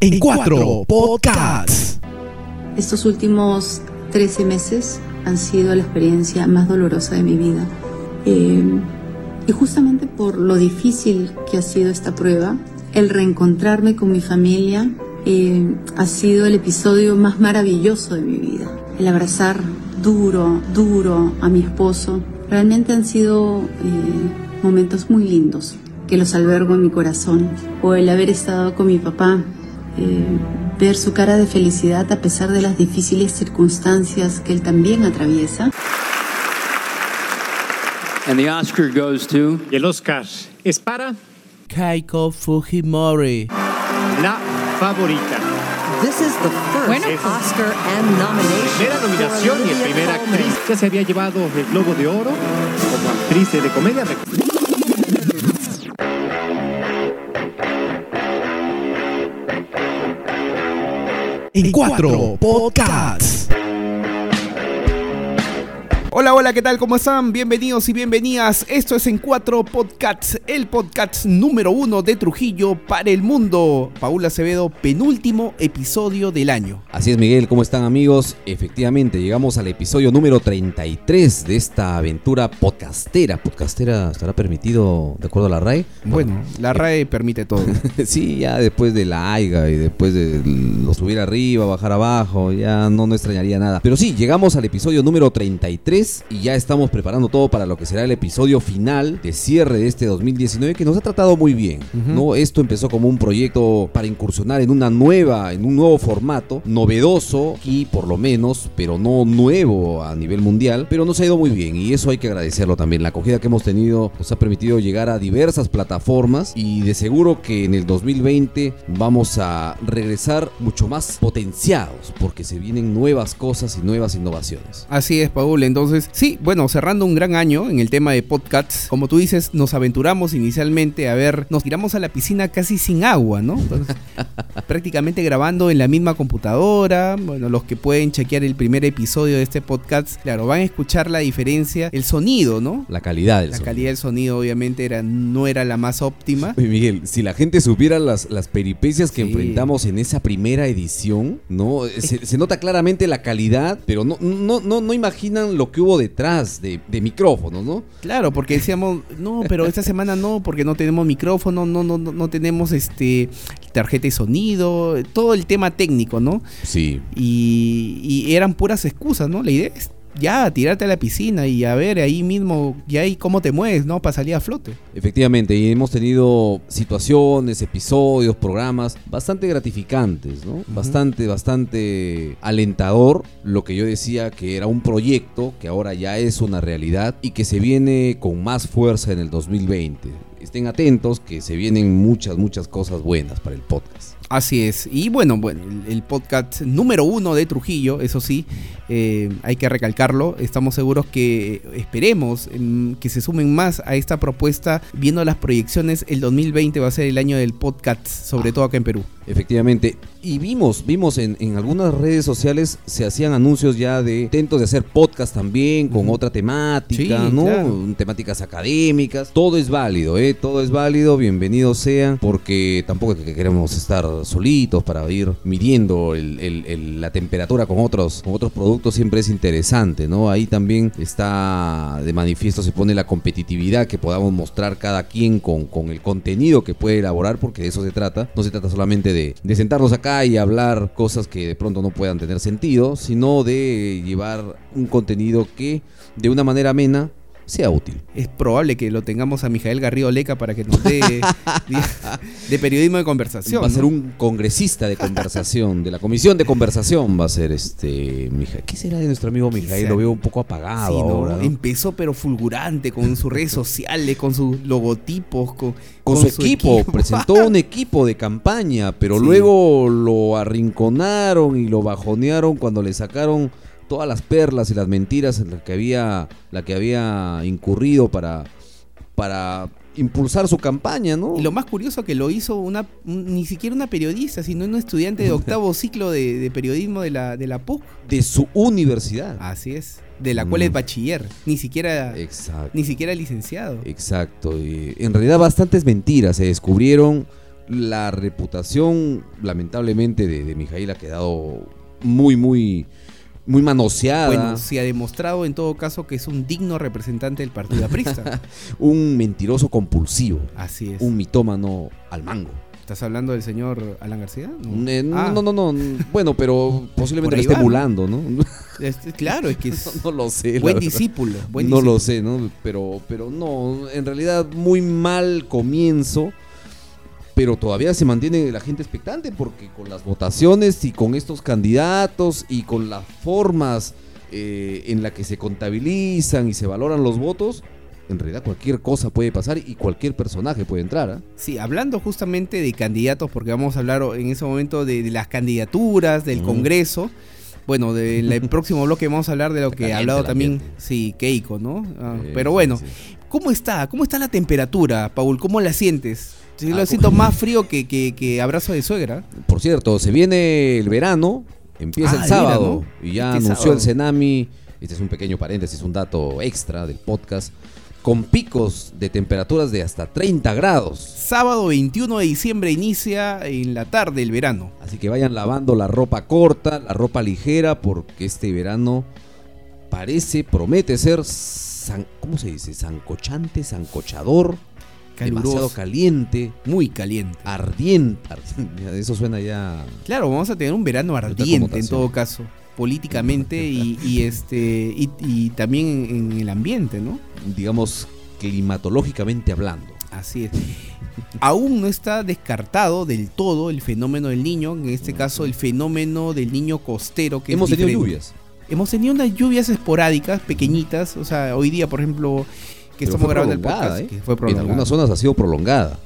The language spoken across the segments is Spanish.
en cuatro podcasts. Estos últimos 13 meses han sido la experiencia más dolorosa de mi vida. Eh, y justamente por lo difícil que ha sido esta prueba, el reencontrarme con mi familia eh, ha sido el episodio más maravilloso de mi vida. El abrazar duro, duro a mi esposo. Realmente han sido eh, momentos muy lindos que los albergo en mi corazón. O el haber estado con mi papá, eh, ver su cara de felicidad a pesar de las difíciles circunstancias que él también atraviesa. And the Oscar goes to Y el Oscar es para Keiko Fujimori. la favorita. This is the first Bueno. Oscar and nomination. Primera nominación y primera actriz. Ya se había llevado el Globo de Oro como actriz de comedia. En cuatro podcasts. Hola, hola, ¿qué tal? ¿Cómo están? Bienvenidos y bienvenidas. Esto es En Cuatro Podcasts, el podcast número uno de Trujillo para el mundo. Paula Acevedo, penúltimo episodio del año. Así es, Miguel, ¿cómo están amigos? Efectivamente, llegamos al episodio número 33 de esta aventura podcastera. ¿Podcastera estará permitido de acuerdo a la RAE? Bueno, la RAE permite todo. sí, ya después de la AIGA y después de lo subir arriba, bajar abajo, ya no, no extrañaría nada. Pero sí, llegamos al episodio número 33 y ya estamos preparando todo para lo que será el episodio final de cierre de este 2019 que nos ha tratado muy bien. ¿no? Esto empezó como un proyecto para incursionar en una nueva, en un nuevo formato, novedoso y por lo menos, pero no nuevo a nivel mundial, pero nos ha ido muy bien y eso hay que agradecerlo también. La acogida que hemos tenido nos ha permitido llegar a diversas plataformas y de seguro que en el 2020 vamos a regresar mucho más potenciados porque se vienen nuevas cosas y nuevas innovaciones. Así es, Paul. Entonces, sí, bueno, cerrando un gran año en el tema de podcasts, como tú dices, nos aventuramos inicialmente a ver, nos tiramos a la piscina casi sin agua, ¿no? Entonces, prácticamente grabando en la misma computadora. Bueno, los que pueden chequear el primer episodio de este podcast, claro, van a escuchar la diferencia, el sonido, ¿no? La calidad del La sonido. calidad del sonido obviamente era, no era la más óptima. Oye, Miguel, si la gente supiera las, las peripecias que Sí. enfrentamos en esa primera edición, ¿no? Se, se nota claramente la calidad, pero no, no, no, no imaginan lo que hubo detrás de, de micrófonos, ¿no? Claro, porque decíamos, no, pero esta semana no, porque no tenemos micrófono, no, no, no, no tenemos este tarjeta de sonido, todo el tema técnico, ¿no? Sí. Y, y eran puras excusas, ¿no? La idea es ya tirarte a la piscina y a ver ahí mismo, ya ahí cómo te mueves, ¿no? Para salir a flote. Efectivamente, y hemos tenido situaciones, episodios, programas bastante gratificantes, ¿no? Bastante, bastante alentador lo que yo decía que era un proyecto que ahora ya es una realidad y que se viene con más fuerza en el 2020. Estén atentos que se vienen muchas, muchas cosas buenas para el podcast. Así es. Y bueno, bueno, el, el podcast número uno de Trujillo, eso sí, eh, hay que recalcarlo. Estamos seguros que eh, esperemos em, que se sumen más a esta propuesta. Viendo las proyecciones, el 2020 va a ser el año del podcast, sobre todo acá en Perú. Efectivamente. Y vimos, vimos en, en algunas redes sociales se hacían anuncios ya de intentos de hacer podcast también con otra temática, Sí, ¿no? claro. Temáticas académicas. Todo es válido, ¿eh? Todo es válido, bienvenidos sean, porque tampoco es que queremos estar solitos para ir midiendo la temperatura con otros, con otros productos, siempre es interesante, ¿no? Ahí también está de manifiesto, se pone la competitividad que podamos mostrar cada quien con, con el contenido que puede elaborar, porque de eso se trata. No se trata solamente de, de sentarnos acá y hablar cosas que de pronto no puedan tener sentido, sino de llevar un contenido que de una manera amena sea útil. Es probable que lo tengamos a Mijael Garrido Leca para que nos dé de, de periodismo de conversación. va a ser un congresista de conversación, de la comisión de conversación va a ser este Mijael. ¿Qué será de nuestro amigo Mijael? Lo veo un poco apagado ahora. ¿no? Empezó pero fulgurante con sus redes sociales, con sus logotipos, con, Con, su, equipo, presentó un equipo de campaña, pero Sí. luego lo arrinconaron y lo bajonearon cuando le sacaron todas las perlas y las mentiras en las que había, la que había incurrido para, para impulsar su campaña, ¿no? Y lo más curioso que lo hizo una un- ni siquiera una periodista, sino un estudiante de octavo ciclo de, de periodismo de la, de la PUC. De su universidad. Así es. De la cual es Mm. bachiller. Ni siquiera, Exacto. ni siquiera licenciado. Exacto. y en realidad bastantes mentiras se descubrieron La reputación, lamentablemente, de, de Mijail ha quedado muy, muy, muy manoseada. Bueno, se ha demostrado en todo caso que es un digno representante del partido aprista. un mentiroso compulsivo. Así es. Un mitómano al mango. ¿Estás hablando del señor Alan García? Eh, no, Ah, no, no, no. Bueno, pero posiblemente lo esté emulando, ¿no? este, claro, es que es no, lo sé. buen discípulo. Buen no discípulo. lo sé, ¿no? Pero, pero no, en realidad muy mal comienzo. Pero todavía se mantiene la gente expectante porque con las votaciones y con estos candidatos y con las formas eh, en la que se contabilizan y se valoran los votos, en realidad cualquier cosa puede pasar y cualquier personaje puede entrar. ¿ah? Sí, hablando justamente de candidatos, porque vamos a hablar en ese momento de, de las candidaturas, del Mm. Congreso. Bueno, del el próximo bloque vamos a hablar de lo que Caliente ha hablado también, ambiente. sí, Keiko, ¿no? Ah, Eh, pero sí, bueno, sí. ¿cómo está? ¿Cómo está la temperatura, Paul? ¿Cómo la sientes? Sí, Ah, lo siento más frío que, que- que abrazo de suegra. Por cierto, se viene el verano, empieza Ah, el sábado y ya Este anunció sábado. el Senami, este es un pequeño paréntesis, un dato extra del podcast, con picos de temperaturas de hasta 30 grados. Sábado 21 de diciembre inicia en la tarde el verano. Así que vayan lavando la ropa corta, la ropa ligera, porque este verano parece, promete ser, san- ¿cómo se dice? Sancochante, sancochador, demasiado Caluroso, caliente, muy caliente. ardiente. ardiente, Eso suena ya... Claro, vamos a tener un verano ardiente en todo caso, políticamente y, y este y, y también en, en el ambiente, ¿no? digamos, climatológicamente hablando. Así es. Aún no está descartado del todo el fenómeno del niño, en este caso el fenómeno del niño costero que Hemos tenido lluvias. Hemos tenido unas lluvias esporádicas, pequeñitas, o sea, hoy día, por ejemplo, que pero estamos fue grabando el podcast, ¿eh? que fue En algunas zonas ha sido prolongada.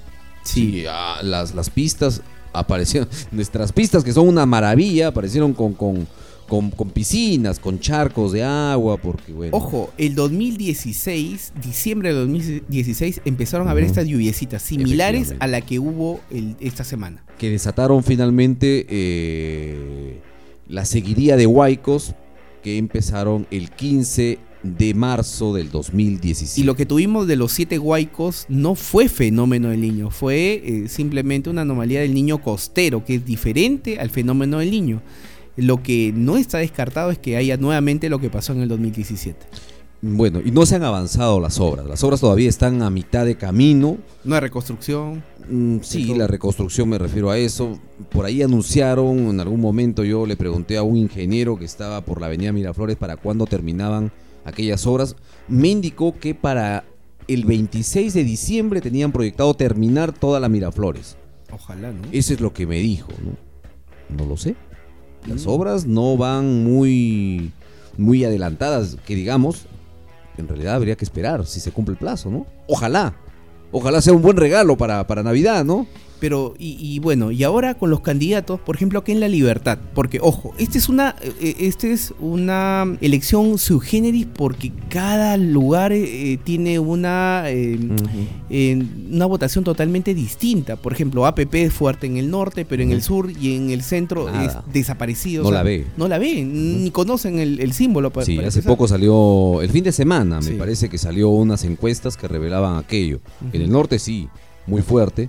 Sí. Sí, ah, las, las pistas aparecieron, nuestras pistas que son una maravilla, aparecieron con, con, con, con piscinas, con charcos de agua, porque bueno. Ojo, el 2016, diciembre de 2016, empezaron a haber Ujú. estas lluviecitas similares a la que hubo el- esta semana. que desataron finalmente eh, la seguiría de huaicos que empezaron el 15 de marzo del 2017. Y lo que tuvimos de los siete huaicos no fue fenómeno del niño, fue eh, simplemente una anomalía del niño costero, que es diferente al fenómeno del niño. Lo que no está descartado es que haya nuevamente lo que pasó en el 2017. Bueno, y no se han avanzado las obras. Las obras todavía están a mitad de camino. No hay reconstrucción. Mm, sí, todo. la reconstrucción me refiero a eso. Por ahí anunciaron, en algún momento yo le pregunté a un ingeniero que estaba por la avenida Miraflores para cuándo terminaban aquellas obras. Me indicó que para el 26 de diciembre tenían proyectado terminar toda la Miraflores. Ojalá, ¿no? Eso es lo que me dijo, ¿no? No lo sé. Las Mm. obras no van muy, muy adelantadas, que digamos, en realidad habría que esperar si se cumple el plazo, ¿no? Ojalá. Ojalá sea un buen regalo para, para Navidad, ¿no? Pero, y, y bueno, y ahora con los candidatos, por ejemplo, aquí en La Libertad, porque, ojo, este es una, eh, este es una elección subgéneris porque cada lugar eh, tiene una, eh, eh, una votación totalmente distinta. Por ejemplo, APP es fuerte en el norte, pero en el sur y en el centro Nada. es desaparecido. No la ve. No la ve, ni conocen el, el símbolo. pa- Sí, hace empezar. poco salió, el fin de semana, me parece que salió unas encuestas que revelaban aquello. En el norte sí, muy fuerte,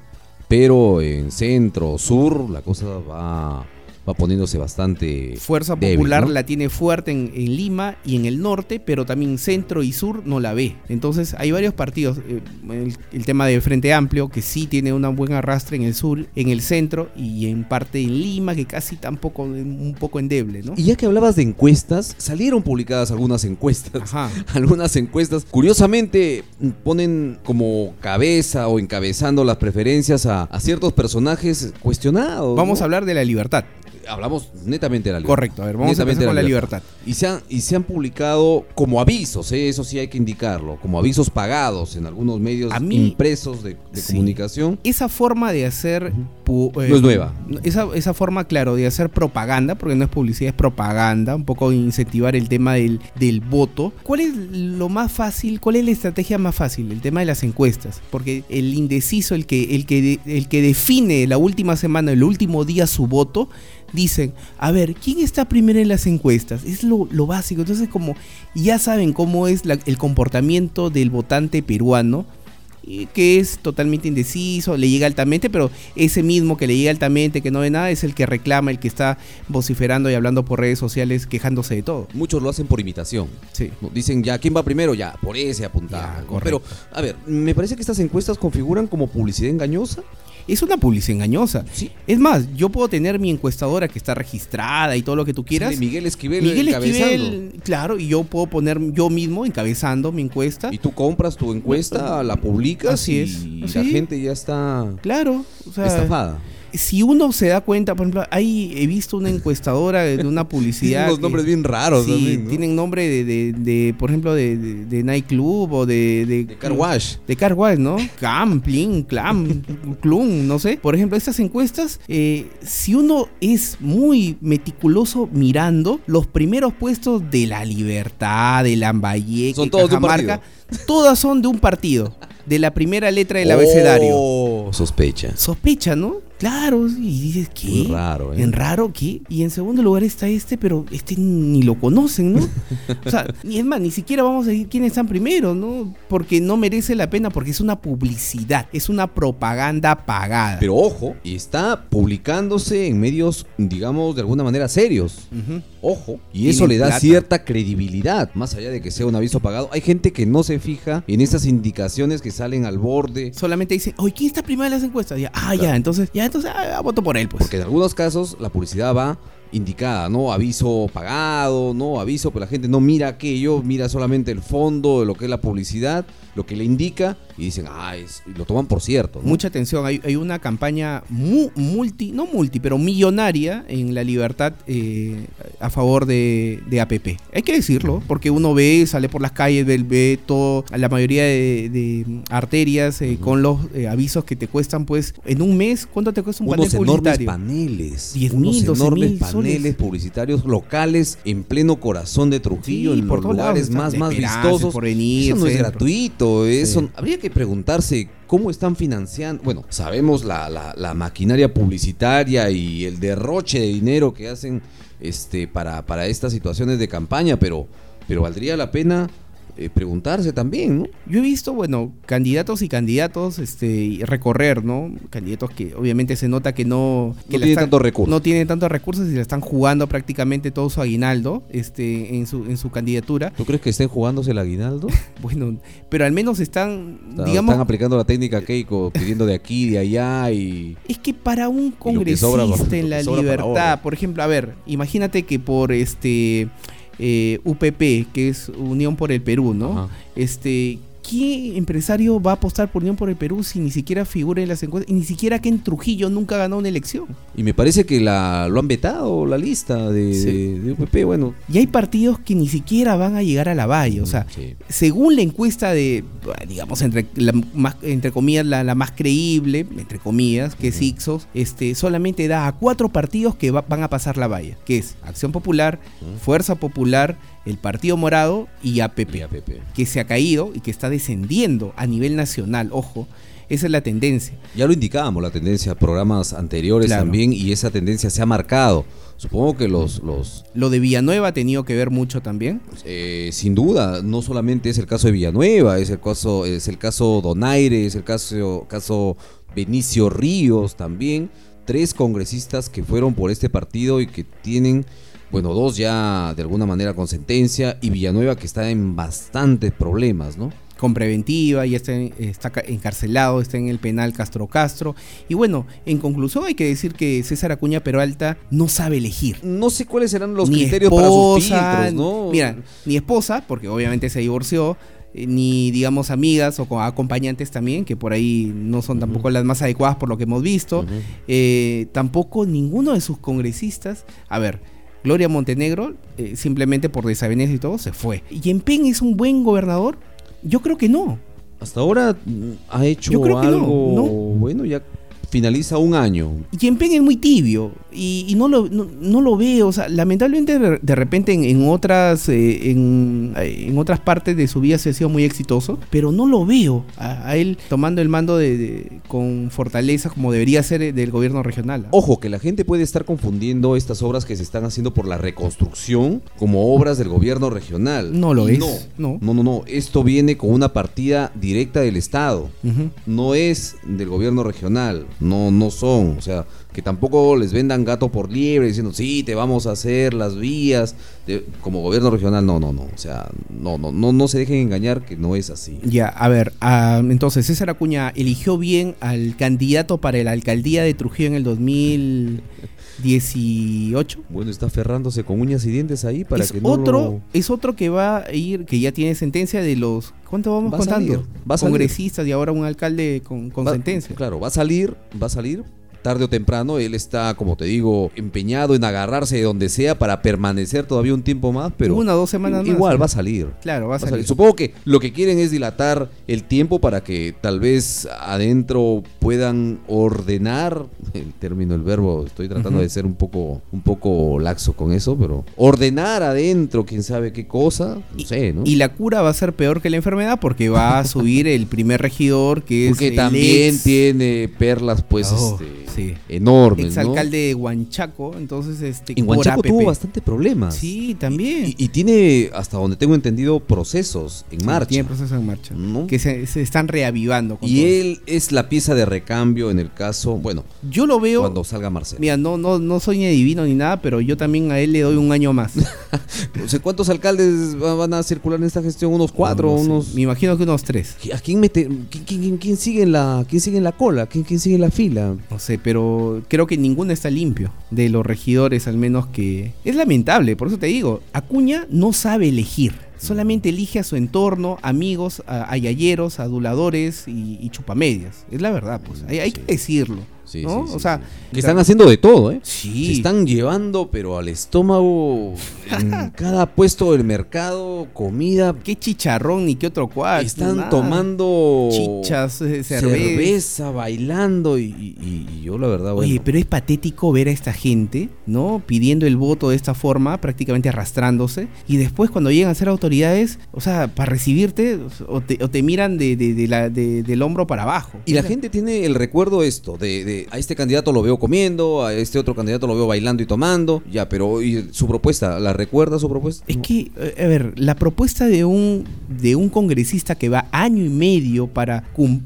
pero en centro, sur, la cosa va, va poniéndose bastante... Fuerza débil, Popular ¿no? la tiene fuerte en, en Lima y en el norte, pero también centro y sur no la ve. Entonces hay varios partidos. eh, el, el tema de Frente Amplio, que sí tiene una buena arrastre en el sur, en el centro y en parte en Lima, que casi tampoco, un poco endeble, ¿no? Y ya que hablabas de encuestas, salieron publicadas algunas encuestas. Ajá. Algunas encuestas, curiosamente, ponen como cabeza o encabezando las preferencias a, a ciertos personajes cuestionados. Vamos ¿no? a hablar de la libertad. Hablamos netamente de la libertad. Correcto, a ver, vamos a empezar con la libertad. Y se han, y se han publicado como avisos, ¿eh? eso sí hay que indicarlo, como avisos pagados en algunos medios A mí- impresos de, de Sí. comunicación. Esa forma de hacer... eh, No es nueva. Esa, esa forma, claro, de hacer propaganda, porque no es publicidad, es propaganda, un poco incentivar el tema del, del voto. ¿Cuál es lo más fácil? ¿Cuál es la estrategia más fácil? El tema de las encuestas. Porque el indeciso, el que, el que, el que define la última semana, el último día su voto, dicen, a ver, ¿quién está primero en las encuestas? Es lo, lo básico. Entonces, como ya saben cómo es la- el comportamiento del votante peruano, que es totalmente indeciso, le llega altamente, pero ese mismo que le llega altamente, que no ve nada, es el que reclama, el que está vociferando y hablando por redes sociales, quejándose de todo. Muchos lo hacen por imitación. Sí. Dicen ya, ¿quién va primero? Ya, por ese apuntado. Ya. Pero, a ver, me parece que estas encuestas configuran como publicidad engañosa. Es una publicidad engañosa. Sí. Es más, yo puedo tener mi encuestadora que está registrada y todo lo que tú quieras. Sale Miguel Esquivel Miguel encabezando. Esquivel, claro, y yo puedo poner yo mismo encabezando mi encuesta. Y tú compras tu encuesta, la publicas Así y es. la Sí. gente ya está Claro, o sea, estafada. Si uno se da cuenta, por ejemplo, ahí he visto una encuestadora de una publicidad. Tienen unos nombres bien raros Sí, también, ¿no? tienen nombre de, de- de, por ejemplo, de, de, de nightclub o de... De, De car wash. De car wash, ¿no? Cam, plin, clam, clum, no sé. Por ejemplo, estas encuestas, eh, si uno es muy meticuloso mirando, los primeros puestos de La Libertad, de Lambayeque, Son todos de un Cajamarca, todas son de un partido, de la primera letra del abecedario. Oh, sospecha. Sospecha, ¿no? Claro, y dices, ¿qué? Muy raro, ¿eh? ¿En raro qué? Y en segundo lugar está este, pero este ni lo conocen, ¿no? o sea, ni es más, ni siquiera vamos a decir quiénes están primero, ¿no? Porque no merece la pena, porque es una publicidad, es una propaganda pagada. Pero ojo, y está publicándose en medios, digamos, de alguna manera serios. Ojo, y eso le da plata. cierta credibilidad, más allá de que sea un aviso pagado. Hay gente que no se fija en esas indicaciones que salen al borde, Solamente dicen, oye, ¿quién está primero en las encuestas? Ya, ah, ya, entonces, ya, entonces, ah, voto por él, pues. porque en algunos casos la publicidad va indicada, ¿no? Aviso pagado, ¿no? Aviso, pero la gente no mira aquello, mira solamente el fondo de lo que es la publicidad, lo que le indica, y dicen, ah, es, y lo toman por cierto, ¿no? Mucha atención, hay, hay una campaña mu- multi, no multi, pero millonaria en la libertad eh, a favor de, de APP. Hay que decirlo, porque uno ve, sale por las calles, ve, ve todo, la mayoría de, de arterias eh, con los eh, avisos que te cuestan, pues, en un mes, ¿cuánto te cuesta un unos panel enormes publicitario? paneles, 10 unos mil, 12 enormes paneles publicitarios locales en pleno corazón de Trujillo, Sí, en por los lugares lados, más, más vistosos. Porvenir, eso no es Centro. Eso Sí. habría que preguntarse cómo están financiando. Bueno, sabemos la, la- la maquinaria publicitaria y el derroche de dinero que hacen este para, para estas situaciones de campaña, pero, pero valdría la pena eh, preguntarse también, ¿no? Yo he visto, bueno, candidatos y candidatos este, recorrer, ¿no? Candidatos que obviamente se nota que no... Que No tienen tantos recursos. No tienen tantos recursos y le están jugando prácticamente todo su aguinaldo este, en, su, en su candidatura. ¿Tú crees que estén jugándose el aguinaldo? Bueno, pero al menos están, digamos... están aplicando la técnica Keiko, pidiendo de aquí, de allá y... Es que para un sobra, congresista en la libertad, por ejemplo, a ver, imagínate que por este eh, UPP, que es Unión por el Perú, ¿no? Ajá. Este, ¿qué empresario va a apostar por Unión por el Perú si ni siquiera figura en las encuestas y ni siquiera que en Trujillo nunca ganó una elección? Y me parece que la, lo han vetado la lista de, Sí. de- UPP, bueno. Y hay partidos que ni siquiera van a llegar a la valla, o sea, Sí. según la encuesta de, digamos, entre, la más, entre comillas, la, la más creíble, entre comillas, que es Ixos, este, solamente da a cuatro partidos que va- van a pasar la valla, que es Acción Popular, Fuerza Popular, el Partido Morado y APP, Y APP. que se ha caído y que está descendiendo a nivel nacional, ojo, esa es la tendencia. Ya lo indicábamos, la tendencia, programas anteriores Claro. también, y esa tendencia se ha marcado. Supongo que los, los Lo de Villanueva ha tenido que ver mucho también. eh, sin duda, no solamente es el caso de Villanueva, es el caso, es el caso Donaire, es el caso, caso Benicio Ríos también, tres congresistas que fueron por este partido y que tienen, bueno, dos ya de alguna manera con sentencia, y Villanueva que está en bastantes problemas, ¿no? con preventiva, ya está, en- está ca- encarcelado, está en el penal Castro Castro. Y bueno, en conclusión hay que decir que César Acuña Peralta no sabe elegir. No sé cuáles serán los Ni criterios para sus filtros, ¿no? Mira, ni esposa, porque obviamente se divorció, eh, ni digamos amigas o co- acompañantes también, que por ahí no son tampoco las más adecuadas por lo que hemos visto. Eh, tampoco ninguno de sus congresistas, a ver, Gloria Montenegro, eh, simplemente por desavenencia y todo, se fue. ¿Y en Pen es un buen gobernador? Yo creo que no. Hasta ahora mm, ha hecho Yo creo que no, algo ¿no? bueno, ya finaliza un año. Y Yempen es muy tibio y, y no, lo, no, no lo veo, o sea, lamentablemente de, de repente en, en otras eh, en, eh, en otras partes de su vida se ha sido muy exitoso, pero no lo veo a, a él tomando el mando de, de- con fortaleza como debería ser del gobierno regional. Ojo, que la gente puede estar confundiendo estas obras que se están haciendo por la reconstrucción como obras del gobierno regional. No lo Y es, No, no. no, no, no. Esto viene con una partida directa del Estado. No es del gobierno regional. No, no son. O sea, que tampoco les vendan gato por liebre diciendo, sí, te vamos a hacer las vías. de- como gobierno regional, no, no, no. O sea, no, no, no, no se dejen engañar que no es así. Ya, a ver, ah, entonces César Acuña eligió bien al candidato para la alcaldía de Trujillo en el 2018. Bueno, está aferrándose con uñas y dientes ahí para es que no otro, lo- es otro que va a ir, que ya tiene sentencia de los, ¿cuánto vamos Va contando? salir, va salir. Congresistas y ahora un alcalde con, con Va- sentencia. Claro, va a salir, va a salir tarde o temprano. Él está, como te digo, empeñado en agarrarse de donde sea para permanecer todavía un tiempo más, pero Una o dos semanas i- más, igual va a salir. Claro, va a Va salir. Supongo que lo que quieren es dilatar el tiempo para que tal vez adentro puedan ordenar el término, el verbo. Estoy tratando de ser un poco, un poco laxo con eso, pero ordenar adentro, quién sabe qué cosa, no sé, ¿no? Y la cura va a ser peor que la enfermedad porque va a subir el primer regidor que es Porque el también ex- tiene perlas, pues, Oh, este, sí. enormes, ¿no? exalcalde de Huanchaco, entonces este En Huanchaco APP. tuvo bastante problemas. Sí, también. Y, y tiene, hasta donde tengo entendido, procesos en Sí, marcha. Tiene proceso en marcha. ¿No? Que se, se están reavivando. con Y todo él es la pieza de recambio en el caso, bueno. Yo lo veo. cuando salga Marcelo. Mira, no, no, no soy ni adivino ni nada, pero yo también a él le doy un año más. No sé cuántos alcaldes va- van a circular en esta gestión, unos cuatro, No unos. Me imagino que unos tres. ¿A quién mete? ¿Quién, quién- quién- quién sigue en la, quién sigue en la cola? ¿Quién, quién sigue en la fila? No sé, pero creo que ninguno está limpio de los regidores, al menos que... Es lamentable, por eso te digo, Acuña no sabe elegir. Solamente elige a su entorno, amigos, a, a yayeros, aduladores y, y chupamedias. Es la verdad, pues. Hay, hay que decirlo. Sí, ¿no? sí, sí, o sea, Que están haciendo de todo, ¿eh? Sí. Se están llevando, pero al estómago, en cada puesto del mercado, comida. qué chicharrón ni qué otro cual. Están nada. tomando chichas, eh, cerveza. cerveza, bailando. Y, y- y yo, la verdad, bueno. Oye, pero es patético ver a esta gente, ¿no? Pidiendo el voto de esta forma, prácticamente arrastrándose. Y después cuando llegan a ser autoridades, o sea, para recibirte, o te, o te miran de, de- de la- de- del hombro para abajo. Y la gente tiene el recuerdo esto, de, de, a este candidato lo veo comiendo, a este otro candidato lo veo bailando y tomando, ya, pero ¿y su propuesta, ¿la recuerda su propuesta? Es que, eh, a ver, la propuesta de un, de un congresista que va año y medio para,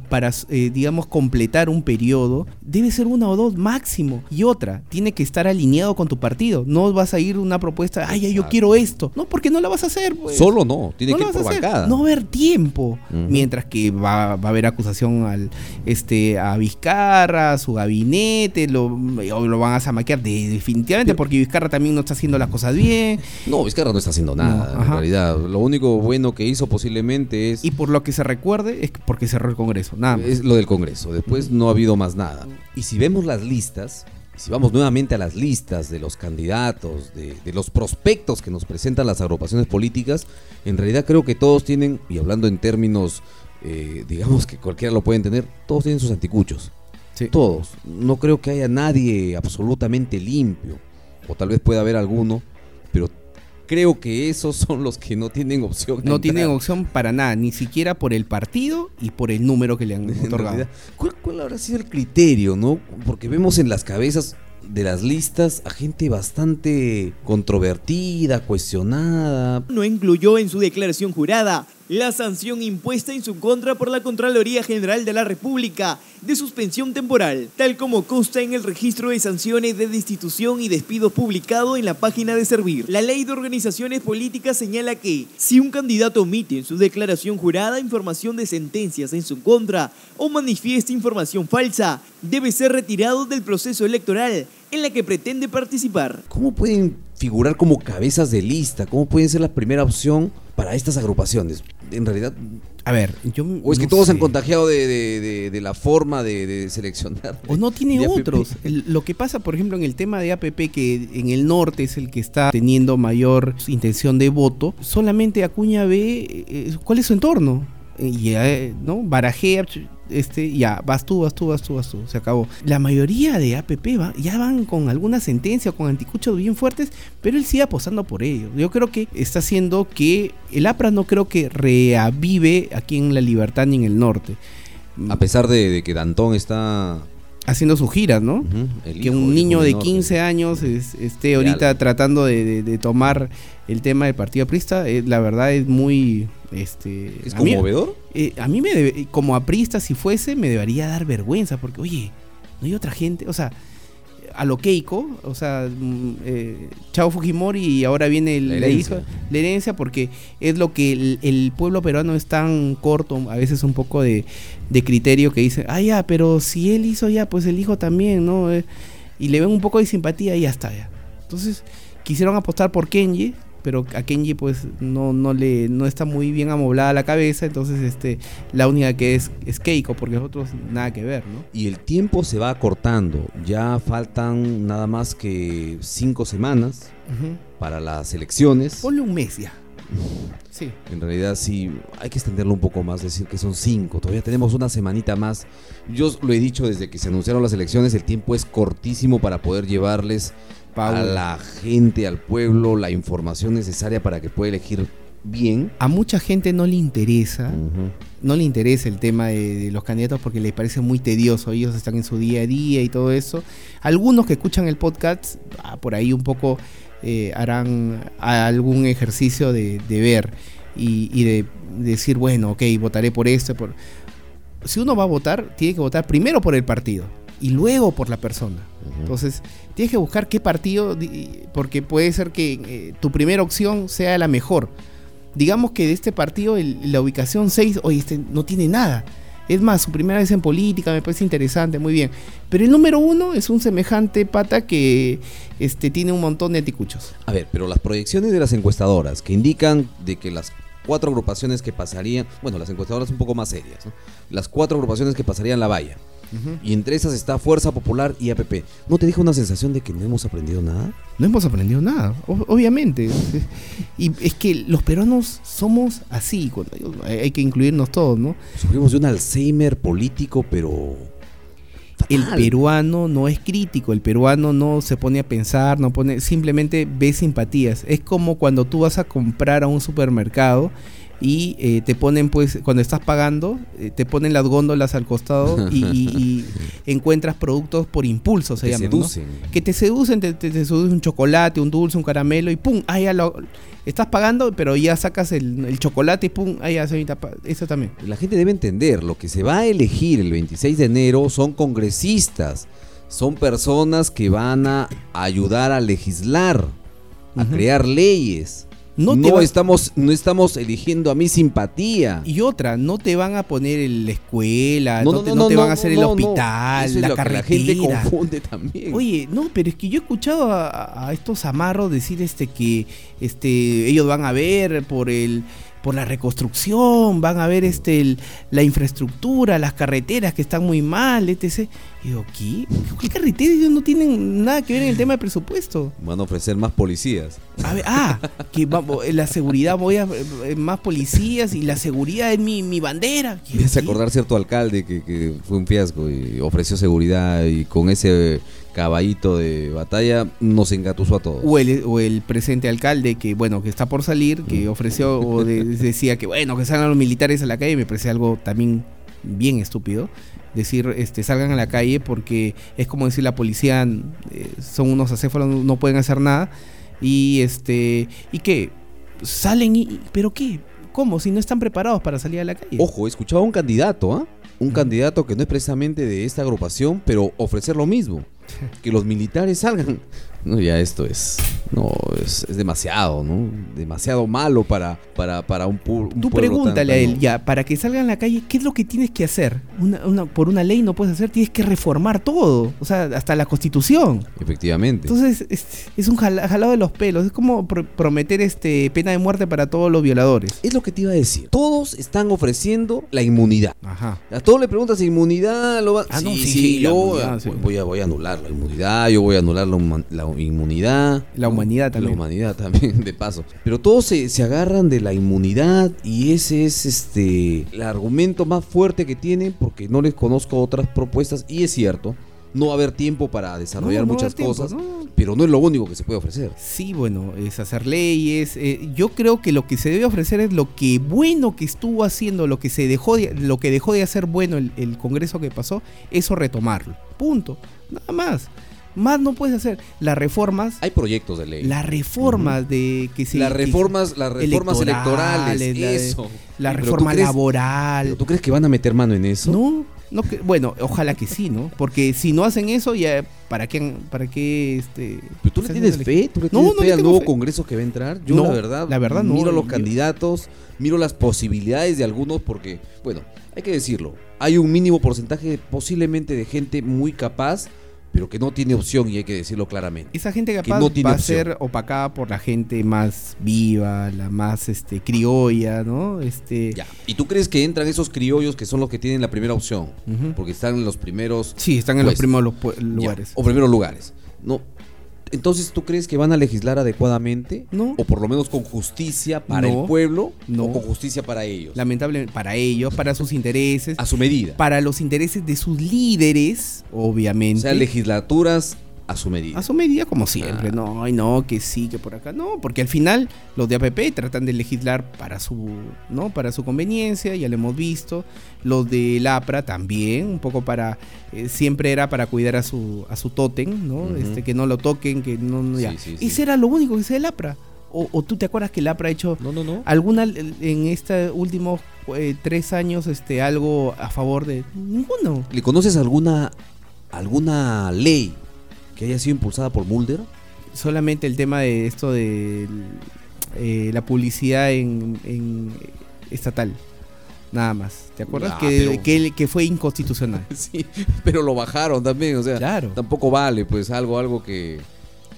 para eh, digamos, completar un periodo, debe ser una o dos máximo. Y otra, tiene que estar alineado con tu partido. No vas a ir una propuesta, ay, ay, yo Exacto. quiero esto. No, porque no la vas a hacer. pues. Solo no, tiene No que ir por bancada. No haber tiempo. Mientras que va, va a haber acusación al este a Vizcarra, a su gabinete, lo, van a zamaquear de- definitivamente porque Vizcarra también no está haciendo las cosas bien. No, Vizcarra no está haciendo nada, No, en realidad. Lo único bueno que hizo posiblemente es, Y por lo que se recuerde es porque cerró el Congreso, nada más. es lo del Congreso. Después no ha habido más nada. Y si vemos las listas, si vamos nuevamente a las listas de los candidatos, de, de los prospectos que nos presentan las agrupaciones políticas, en realidad creo que todos tienen, y hablando en términos, eh, digamos que cualquiera lo puede entender, todos tienen sus anticuchos. Sí. Todos. No creo que haya nadie absolutamente limpio. O tal vez pueda haber alguno, pero creo que esos son los que no tienen opción. No tienen opción para nada, ni siquiera por el partido y por el número que le han otorgado. realidad, ¿cuál, cuál habrá sido el criterio, no? Porque vemos en las cabezas de las listas a gente bastante controvertida, cuestionada. no incluyó en su declaración jurada la sanción impuesta en su contra por la Contraloría General de la República de suspensión temporal, tal como consta en el registro de sanciones de destitución y despido publicado en la página de Servir. La ley de organizaciones políticas señala que si un candidato omite en su declaración jurada información de sentencias en su contra o manifiesta información falsa, debe ser retirado del proceso electoral en la que pretende participar. ¿Cómo pueden figurar como cabezas de lista? ¿Cómo pueden ser la primera opción para estas agrupaciones? En realidad, A ver, yo o es que todos se han sé. contagiado de, de- de- de la forma de, seleccionar. O no tiene otros. El- lo que pasa, por ejemplo, en el tema de APP, que en el norte es el que está teniendo mayor intención de voto, solamente Acuña ve eh, cuál es su entorno. Y eh, no barajea este ya vas tú vas tú vas tú vas tú se acabó. La mayoría de APP va- ya van con alguna sentencia o con anticuchos bien fuertes pero él sigue apostando por ello yo creo que está haciendo que el APRA no creo que reavive aquí en la Libertad ni en el norte. A pesar de, de que Dantón está. Haciendo sus giras no que un niño de norte. 15 años es- esté ahorita tratando de, de- de tomar el tema del partido aprista, eh, la verdad es muy... Este, ¿Es a mí- conmovedor? eh, a mí me debe- como aprista si fuese me debería dar vergüenza porque oye no hay otra gente o sea a lo Keiko o sea mm, eh, Chao Fujimori y ahora viene el- La la, herencia. hija la herencia porque es lo que el, el pueblo peruano es tan corto a veces un poco de, de criterio que dice ah ya pero si él hizo ya pues el hijo también no Eh, y le ven un poco de simpatía y ya está ya entonces quisieron apostar por Kenji pero a Kenji pues no, no le no está muy bien amoblada la cabeza, entonces este la única que es es Keiko, porque los otros nada que ver, ¿no? Y el tiempo se va acortando. Ya faltan nada más que cinco semanas para las elecciones. Ponle un mes ya. Sí. En realidad sí, hay que extenderlo un poco más, decir que son cinco. Todavía tenemos una semanita más. Yo lo he dicho desde que se anunciaron las elecciones, el tiempo es cortísimo para poder llevarles a la gente, al pueblo, la información necesaria para que pueda elegir bien. A mucha gente no le interesa, no le interesa el tema de, de los candidatos porque les parece muy tedioso. Ellos están en su día a día y todo eso. Algunos que escuchan el podcast, ah, por ahí un poco eh, harán algún ejercicio de, de ver y, y de decir, bueno, ok, votaré por esto. Por... Si uno va a votar, tiene que votar primero por el partido y luego por la persona. Entonces, tienes que buscar qué partido, porque puede ser que eh, tu primera opción sea la mejor. Digamos que de este partido, la ubicación 6, oye, este no tiene nada. Es más, su primera vez en política me parece interesante, muy bien. Pero el número uno es un semejante pata que este, tiene un montón de anticuchos. A ver, pero las proyecciones de las encuestadoras que indican de que las cuatro agrupaciones que pasarían, bueno, las encuestadoras un poco más serias, ¿no? las cuatro agrupaciones que pasarían la valla, y entre esas está Fuerza Popular y APP, ¿no te deja una sensación de que no hemos aprendido nada? No hemos aprendido nada, obviamente. Y es que los peruanos somos así, hay que incluirnos todos, ¿no? Sufrimos de un Alzheimer político, pero... El peruano no es crítico, el peruano no se pone a pensar, no pone, simplemente ve simpatías. Es como cuando tú vas a comprar a un supermercado y eh, te ponen, pues, cuando estás pagando, eh, te ponen las góndolas al costado y, y- y encuentras productos por impulso, se llaman, ¿no? seducen. Que te seducen, te, te- te seduce un chocolate, un dulce, un caramelo y pum, ahí ya lo, estás pagando, pero ya sacas el, el chocolate y pum, ahí ya se. Eso también. La gente debe entender, lo que se va a elegir el 26 de enero son congresistas, son personas que van a ayudar a legislar, a crear leyes. No No, va- estamos, no estamos eligiendo a mi simpatía. Y otra, no te van a poner en la escuela, No, no, no, te, no, no te no, van a hacer el hospital, Eso es la que la gente carretera. confunde también. Oye, no, pero es que yo he escuchado a, a estos amarros decir este que este ellos van a ver por el por la reconstrucción, van a ver este el- la infraestructura, las carreteras que están muy mal, etc. Y digo, ¿qué? ¿Qué carreteras? Ellos no tienen nada que ver en el tema de presupuesto. Van a ofrecer más policías. A ver, ah, que vamos, la seguridad, voy a eh, más policías y la seguridad es mi, mi bandera. Y Me hace acordar cierto alcalde que, que fue un fiasco y ofreció seguridad y con ese caballito de batalla nos engatusó a todos. O el, o el presente alcalde que, bueno, que está por salir, que Mm. ofreció o de- decía que, bueno, que salgan los militares a la calle, me parece algo también bien estúpido. Decir, este, salgan a la calle porque es como decir la policía eh, son unos acéfalos, no, pueden hacer nada. Y este, ¿y qué? Salen y, ¿pero qué? ¿Cómo? Si no están preparados para salir a la calle. Ojo, he escuchado a un candidato, ¿ah? Un candidato que no es precisamente de esta agrupación, pero ofrecer lo mismo. Que los militares salgan. No, ya esto es. No, es, es demasiado, ¿no? Demasiado malo para, para, para un, pu- un Tú pueblo tan- pregúntale a él, ya, para que salgan a la calle, ¿qué es lo que tienes que hacer? Una, una- por una ley no puedes hacer, tienes que reformar todo, o sea, hasta la constitución. Efectivamente. Entonces, es, es un jala- jalado de los pelos, es como pro- prometer este pena de muerte para todos los violadores. es lo que te iba a decir. Todos están ofreciendo la inmunidad. Ajá. A todos le preguntas inmunidad, lo va... Ah, sí, no, sí, sí, yo voy, a, voy a anular la inmunidad, yo voy a anular la inmunidad. La humanidad también. La humanidad también, de paso. Pero todos se, se agarran de la inmunidad y ese es este el argumento más fuerte que tienen porque no les conozco otras propuestas y es cierto. No va a haber tiempo para desarrollar No, no muchas tiempo, cosas, no. pero no es lo único que se puede ofrecer. Sí, bueno, es hacer leyes. eh, yo creo que lo que se debe ofrecer es lo que bueno que estuvo haciendo, lo que se dejó de, lo que dejó de hacer bueno el, el Congreso que pasó, eso retomarlo. Punto. Nada más. Más no puedes hacer. Las reformas, Hay proyectos de ley. las reformas de que se las reformas, las reformas electorales, electorales, la de- eso. la reforma ¿tú crees- laboral. pero ¿Tú crees que van a meter mano en eso? No, no que- bueno, ojalá que sí, ¿no? Porque si no hacen eso, ya para qué para qué este ¿Pero tú le se tienes fe? ¿Tú le No, tienes no fe le al nuevo fe. Congreso que va a entrar? Yo No, la verdad, la verdad no, miro los yo- candidatos, miro las posibilidades de algunos porque, bueno, hay que decirlo, hay un mínimo porcentaje posiblemente de gente muy capaz, pero que no tiene opción y hay que decirlo claramente. Esa gente que capaz no tiene va a ser opacada por la gente más viva, la más este criolla, ¿no? Este Ya. ¿Y tú crees que entran esos criollos que son los que tienen la primera opción? Porque están en los primeros Sí, están en los primeros ya, lugares. o primeros lugares. No. Entonces, ¿tú crees que van a legislar adecuadamente? No. O por lo menos con justicia para No. el pueblo No. o con justicia para ellos. Lamentablemente para ellos, para sus intereses, a su medida. para los intereses de sus líderes, o obviamente. sea, legislaturas a su medida. A su medida, como siempre. Ah. No, ay, no, que sí, que por acá. No, porque al final los de APP tratan de legislar para su, ¿no? Para su conveniencia, ya lo hemos visto. Los de LAPRA también, un poco para. eh, siempre era para cuidar a su, a su tótem, ¿no? Este, que no lo toquen, que no. no, ya. Sí, sí, sí. Ese era lo único que hacía el LAPRA. O, o tú te acuerdas que el LAPRA ha hecho No, no, no. alguna en estos últimos eh, tres años este algo a favor de ninguno. ¿Le conoces alguna alguna ley que haya sido impulsada por Mulder? solamente el tema de esto de eh, la publicidad en, en estatal. Nada más. ¿Te acuerdas? Ah, que, pero- que, que fue inconstitucional. Sí, pero lo bajaron también, o sea, Claro. tampoco vale, pues algo, algo que.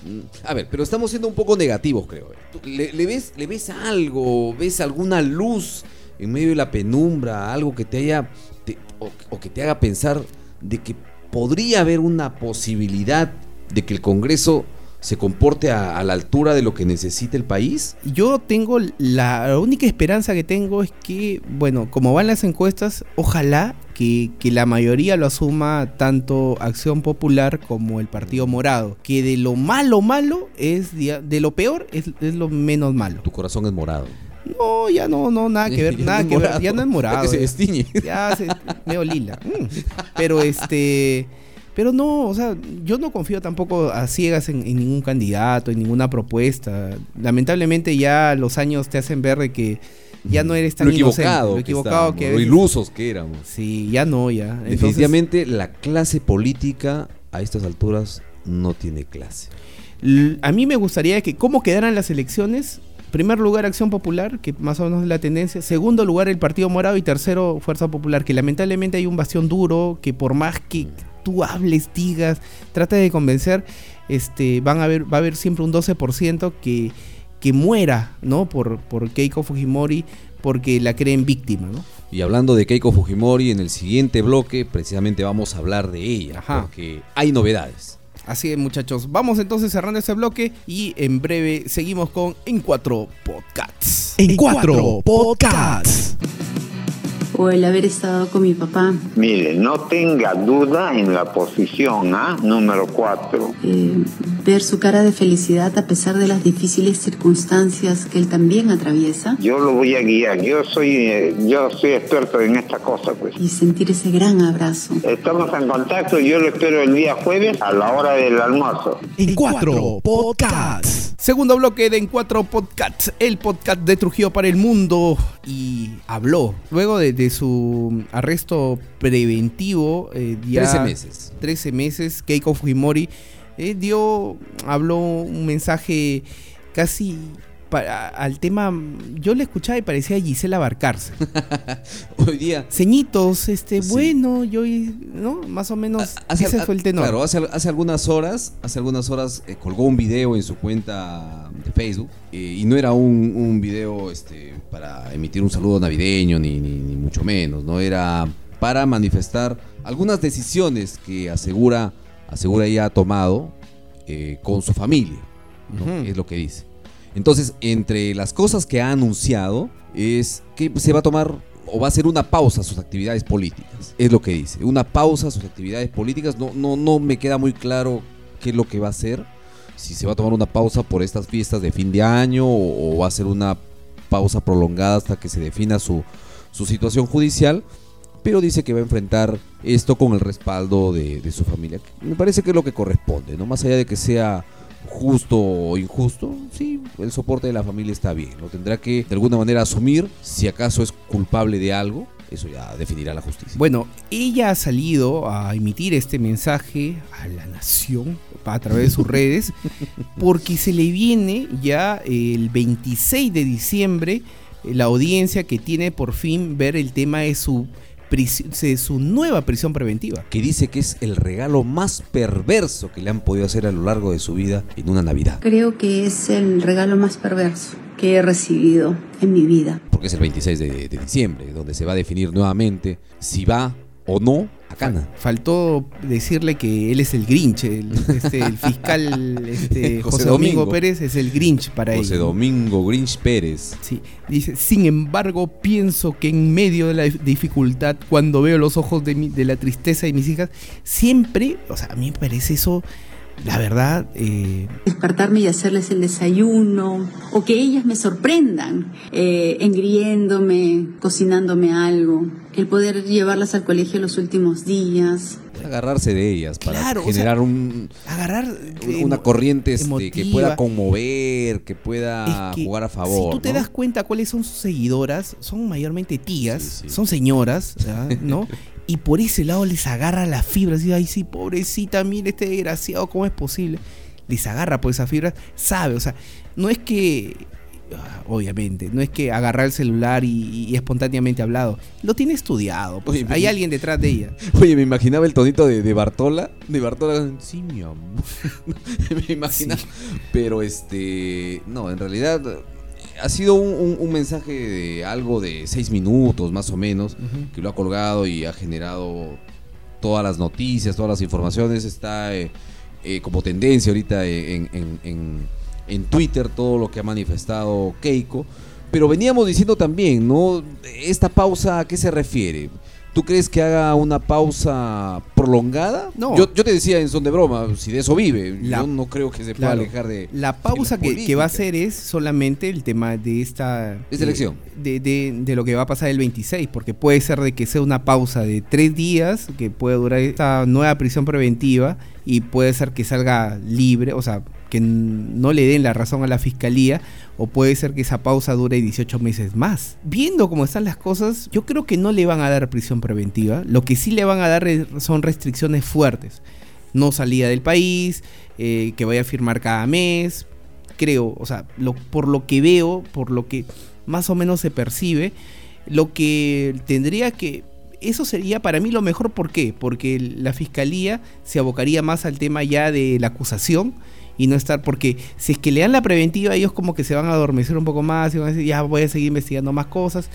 Mm, A ver, pero estamos siendo un poco negativos, creo. ¿Tú ¿Le, le ves, ¿Le ves algo? ¿Ves alguna luz en medio de la penumbra? Algo que te haya. te- o, o que te haga pensar de que podría haber una posibilidad de que el Congreso se comporte a, a la altura de lo que necesita el país? Yo tengo la, la única esperanza que tengo es que, bueno, como van las encuestas, ojalá que, que la mayoría lo asuma tanto Acción Popular como el Partido Morado. Que de lo malo malo es, de lo peor es, es lo menos malo. Tu corazón es morado. No, ya no, no, nada que ver, Ya nada no es que ver, morado, ya no es morado. ya se ya. destiñe. Ya se medio lila. Mm. Pero este. Pero no, o sea, yo no confío tampoco a ciegas en, en ningún candidato, en ninguna propuesta. Lamentablemente ya los años te hacen ver de que ya no eres tan lo inocente, equivocado, lo que equivocado estábamos, que a lo ilusos que éramos. Sí, ya no, ya. Entonces, Definitivamente la clase política a estas alturas no tiene clase. a mí me gustaría que cómo quedaran las elecciones. Primer lugar Acción Popular, que más o menos es la tendencia. Segundo lugar el Partido Morado y tercero Fuerza Popular, que lamentablemente hay un bastión duro que por más que tú hables, digas, trata de convencer, este, van a haber, va a haber siempre un 12% que, que muera, ¿no? Por, por Keiko Fujimori porque la creen víctima, ¿no? Y hablando de Keiko Fujimori, en el siguiente bloque precisamente vamos a hablar de ella, Ajá. porque hay novedades. Así es, muchachos. Vamos entonces cerrando este bloque y en breve seguimos con En Cuatro Podcasts. En cuatro podcasts. O el haber estado con mi papá, Mire, no tenga duda en la posición ¿ah? número 4. eh, ver su cara de felicidad a pesar de las difíciles circunstancias que él también atraviesa Yo lo voy a guiar. Yo soy, eh, yo soy experto en esta cosa, pues. y sentir ese gran abrazo. Estamos en contacto. Yo lo espero el día jueves a la hora del almuerzo. En cuatro podcasts. Segundo bloque de En Cuatro Podcasts, el podcast de Trujillo para el mundo. Y habló. Luego de, de su arresto preventivo, eh, ya 13 meses. 13 meses, Keiko Fujimori eh, dio, habló un mensaje casi para, al tema. Yo le escuchaba y parecía Gisela Barcarce. Hoy día... Ceñitos, este, Sí. bueno, yo, ¿no? Más o menos, Hace- ese fue el tenor. Claro, hace, hace algunas horas, hace algunas horas eh, colgó un video en su cuenta de Facebook eh, y no era un, un video este, para emitir un saludo navideño ni, ni, ni mucho menos, no era para manifestar algunas decisiones que asegura, asegura ella ha tomado eh, con su familia. ¿no? Es lo que dice. Entonces, entre las cosas que ha anunciado es que se va a tomar o va a hacer una pausa a sus actividades políticas. Es lo que dice. Una pausa a sus actividades políticas. No, no, no me queda muy claro qué es lo que va a hacer. Si se va a tomar una pausa por estas fiestas de fin de año o, o va a ser una pausa prolongada hasta que se defina su, su situación judicial. Pero dice que va a enfrentar esto con el respaldo de, de su familia. Me parece que es lo que corresponde, ¿no? Más allá de que sea justo o injusto, sí, el soporte de la familia está bien. Lo tendrá que de alguna manera asumir si acaso es culpable de algo. Eso ya definirá la justicia. Bueno, ella ha salido a emitir este mensaje a la nación a través de sus redes porque se le viene ya el 26 de diciembre eh, la audiencia que tiene por fin ver el tema de su, prisi- de su nueva prisión preventiva. Que dice que es el regalo más perverso que le han podido hacer a lo largo de su vida en una Navidad. Creo que es el regalo más perverso que he recibido en mi vida. Porque es el 26 de, de diciembre, donde se va a definir nuevamente si va o no a Cana. Faltó decirle que él es el Grinch, el, este, el fiscal este, José José, Domingo. Domingo. Pérez es el Grinch para José ella. Domingo Grinch Pérez. Sí, dice, sin embargo, pienso que en medio de la dif- dificultad, cuando veo los ojos de, mi- de la tristeza de mis hijas, siempre, o sea, a mí me parece eso, la verdad, eh, Despertarme y hacerles el desayuno, o que ellas me sorprendan, eh, engriéndome, cocinándome algo, el poder llevarlas al colegio los últimos días. Agarrarse de ellas para Claro, o sea, generar un, agarrar eh, una corriente este, que pueda conmover, que pueda Es que jugar a favor. Si tú te ¿no? das cuenta cuáles son sus seguidoras, son mayormente tías, Sí, sí. son señoras. ¿no? y por ese lado les agarra la fibra, así, ay sí, pobrecita, mire este desgraciado, ¿cómo es posible? Les agarra por esa fibra, sabe, o sea, no es que, ah, obviamente, no es que agarrar el celular y, y espontáneamente hablado, lo tiene estudiado, pues, Oye, hay alguien detrás de ella. Oye, me imaginaba el tonito de, de Bartola. De Bartola, sí, mi amor. me imagina. Pero este. No, en realidad. Ha sido un, un- un mensaje de algo de seis minutos, más o menos, que lo ha colgado y ha generado todas las noticias, todas las informaciones. Está eh, eh, como tendencia ahorita en, en- en- en Twitter todo lo que ha manifestado Keiko. Pero veníamos diciendo también, ¿no? Esta pausa, ¿a qué se refiere? ¿Tú crees que haga una pausa prolongada? No. Yo, yo te decía en son de broma, si de eso vive, La- yo no creo que se pueda Claro. alejar de La pausa de la que, que va a hacer es solamente el tema de esta... Esta elección. De, de- de lo que va a pasar el 26, porque puede ser de que sea una pausa de tres días, que puede durar esta nueva prisión preventiva, y puede ser que salga libre, o sea, que no le den la razón a la fiscalía, o puede ser que esa pausa dure 18 meses más. Viendo cómo están las cosas, yo creo que no le van a dar prisión preventiva, lo que sí le van a dar son restricciones fuertes. No salida del país, eh, que vaya a firmar cada mes, creo, o sea, lo, por lo que veo, por lo que más o menos se percibe, lo que tendría que... Eso sería para mí lo mejor, ¿por qué? Porque la fiscalía se abocaría más al tema ya de la acusación y no estar, porque si es que le dan la preventiva, ellos como que se van a adormecer un poco más y van a decir, ya voy a seguir investigando más cosas.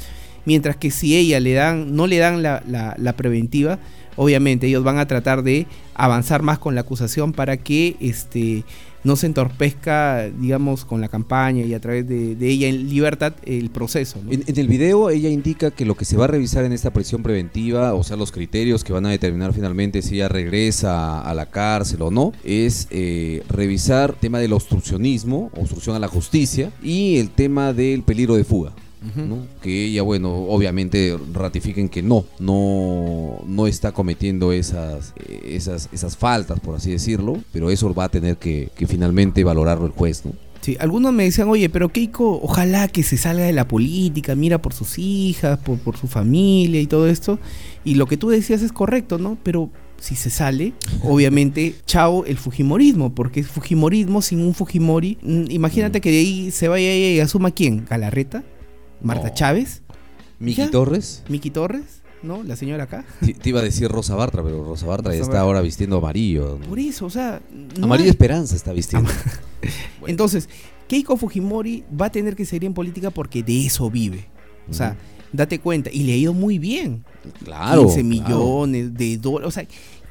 Mientras que si ella le dan, no le dan la, la- la preventiva, obviamente ellos van a tratar de avanzar más con la acusación para que este no se entorpezca, digamos, con la campaña y a través de, ella en libertad el proceso. en el video ella indica que lo que se va a revisar en esta prisión preventiva, o sea, los criterios que van a determinar finalmente si ella regresa a la cárcel o no, es eh, revisar el tema del obstruccionismo, obstrucción a la justicia, y el tema del peligro de fuga. ¿No? Que ella, bueno, obviamente ratifiquen que no, no, no está cometiendo esas, esas, esas faltas, por así decirlo, pero eso va a tener que, que finalmente valorarlo el juez, ¿no? Sí, algunos me decían, oye, pero Keiko, ojalá que se salga de la política, mira por sus hijas, por, por su familia y todo esto. Y lo que tú decías es correcto, ¿no? Pero si se sale, obviamente, chao el Fujimorismo, porque es Fujimorismo sin un Fujimori. mm, Imagínate que de ahí se vaya y asuma quién, Galarreta, Marta No. Chávez, Miki Ya. Torres. Miki Torres, ¿no? La señora acá. Te, te iba a decir Rosa Bartra, pero Rosa Bartra ya está Bartra. ahora vistiendo amarillo. Por eso, o sea... no Amarillo hay- Esperanza está vistiendo. Entonces, Keiko Fujimori va a tener que seguir en política porque de eso vive. O sea, date cuenta. Y le ha ido muy bien. Claro. 15 claro. millones de dólares. O sea,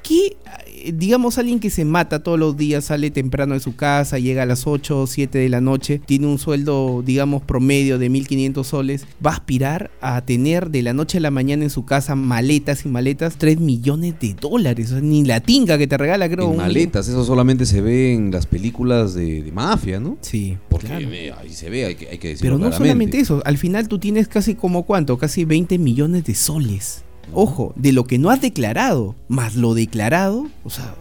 ¿qué, eh, digamos, alguien que se mata todos los días, sale temprano de su casa, llega a las 8 o 7 de la noche, tiene un sueldo, digamos, promedio de 1.500 soles, va a aspirar a tener de la noche a la mañana en su casa maletas y maletas 3 millones de dólares? O sea, ni la tinga que te regala, creo. En maletas, eso solamente se ve en las películas de, de mafia, ¿no? Sí, Porque claro. ve, ahí se ve, hay que, hay que decirlo Pero no claramente. solamente eso, al final tú tienes casi como cuánto, casi 20 millones de soles. Ojo, de lo que no has declarado, más lo declarado, o sea,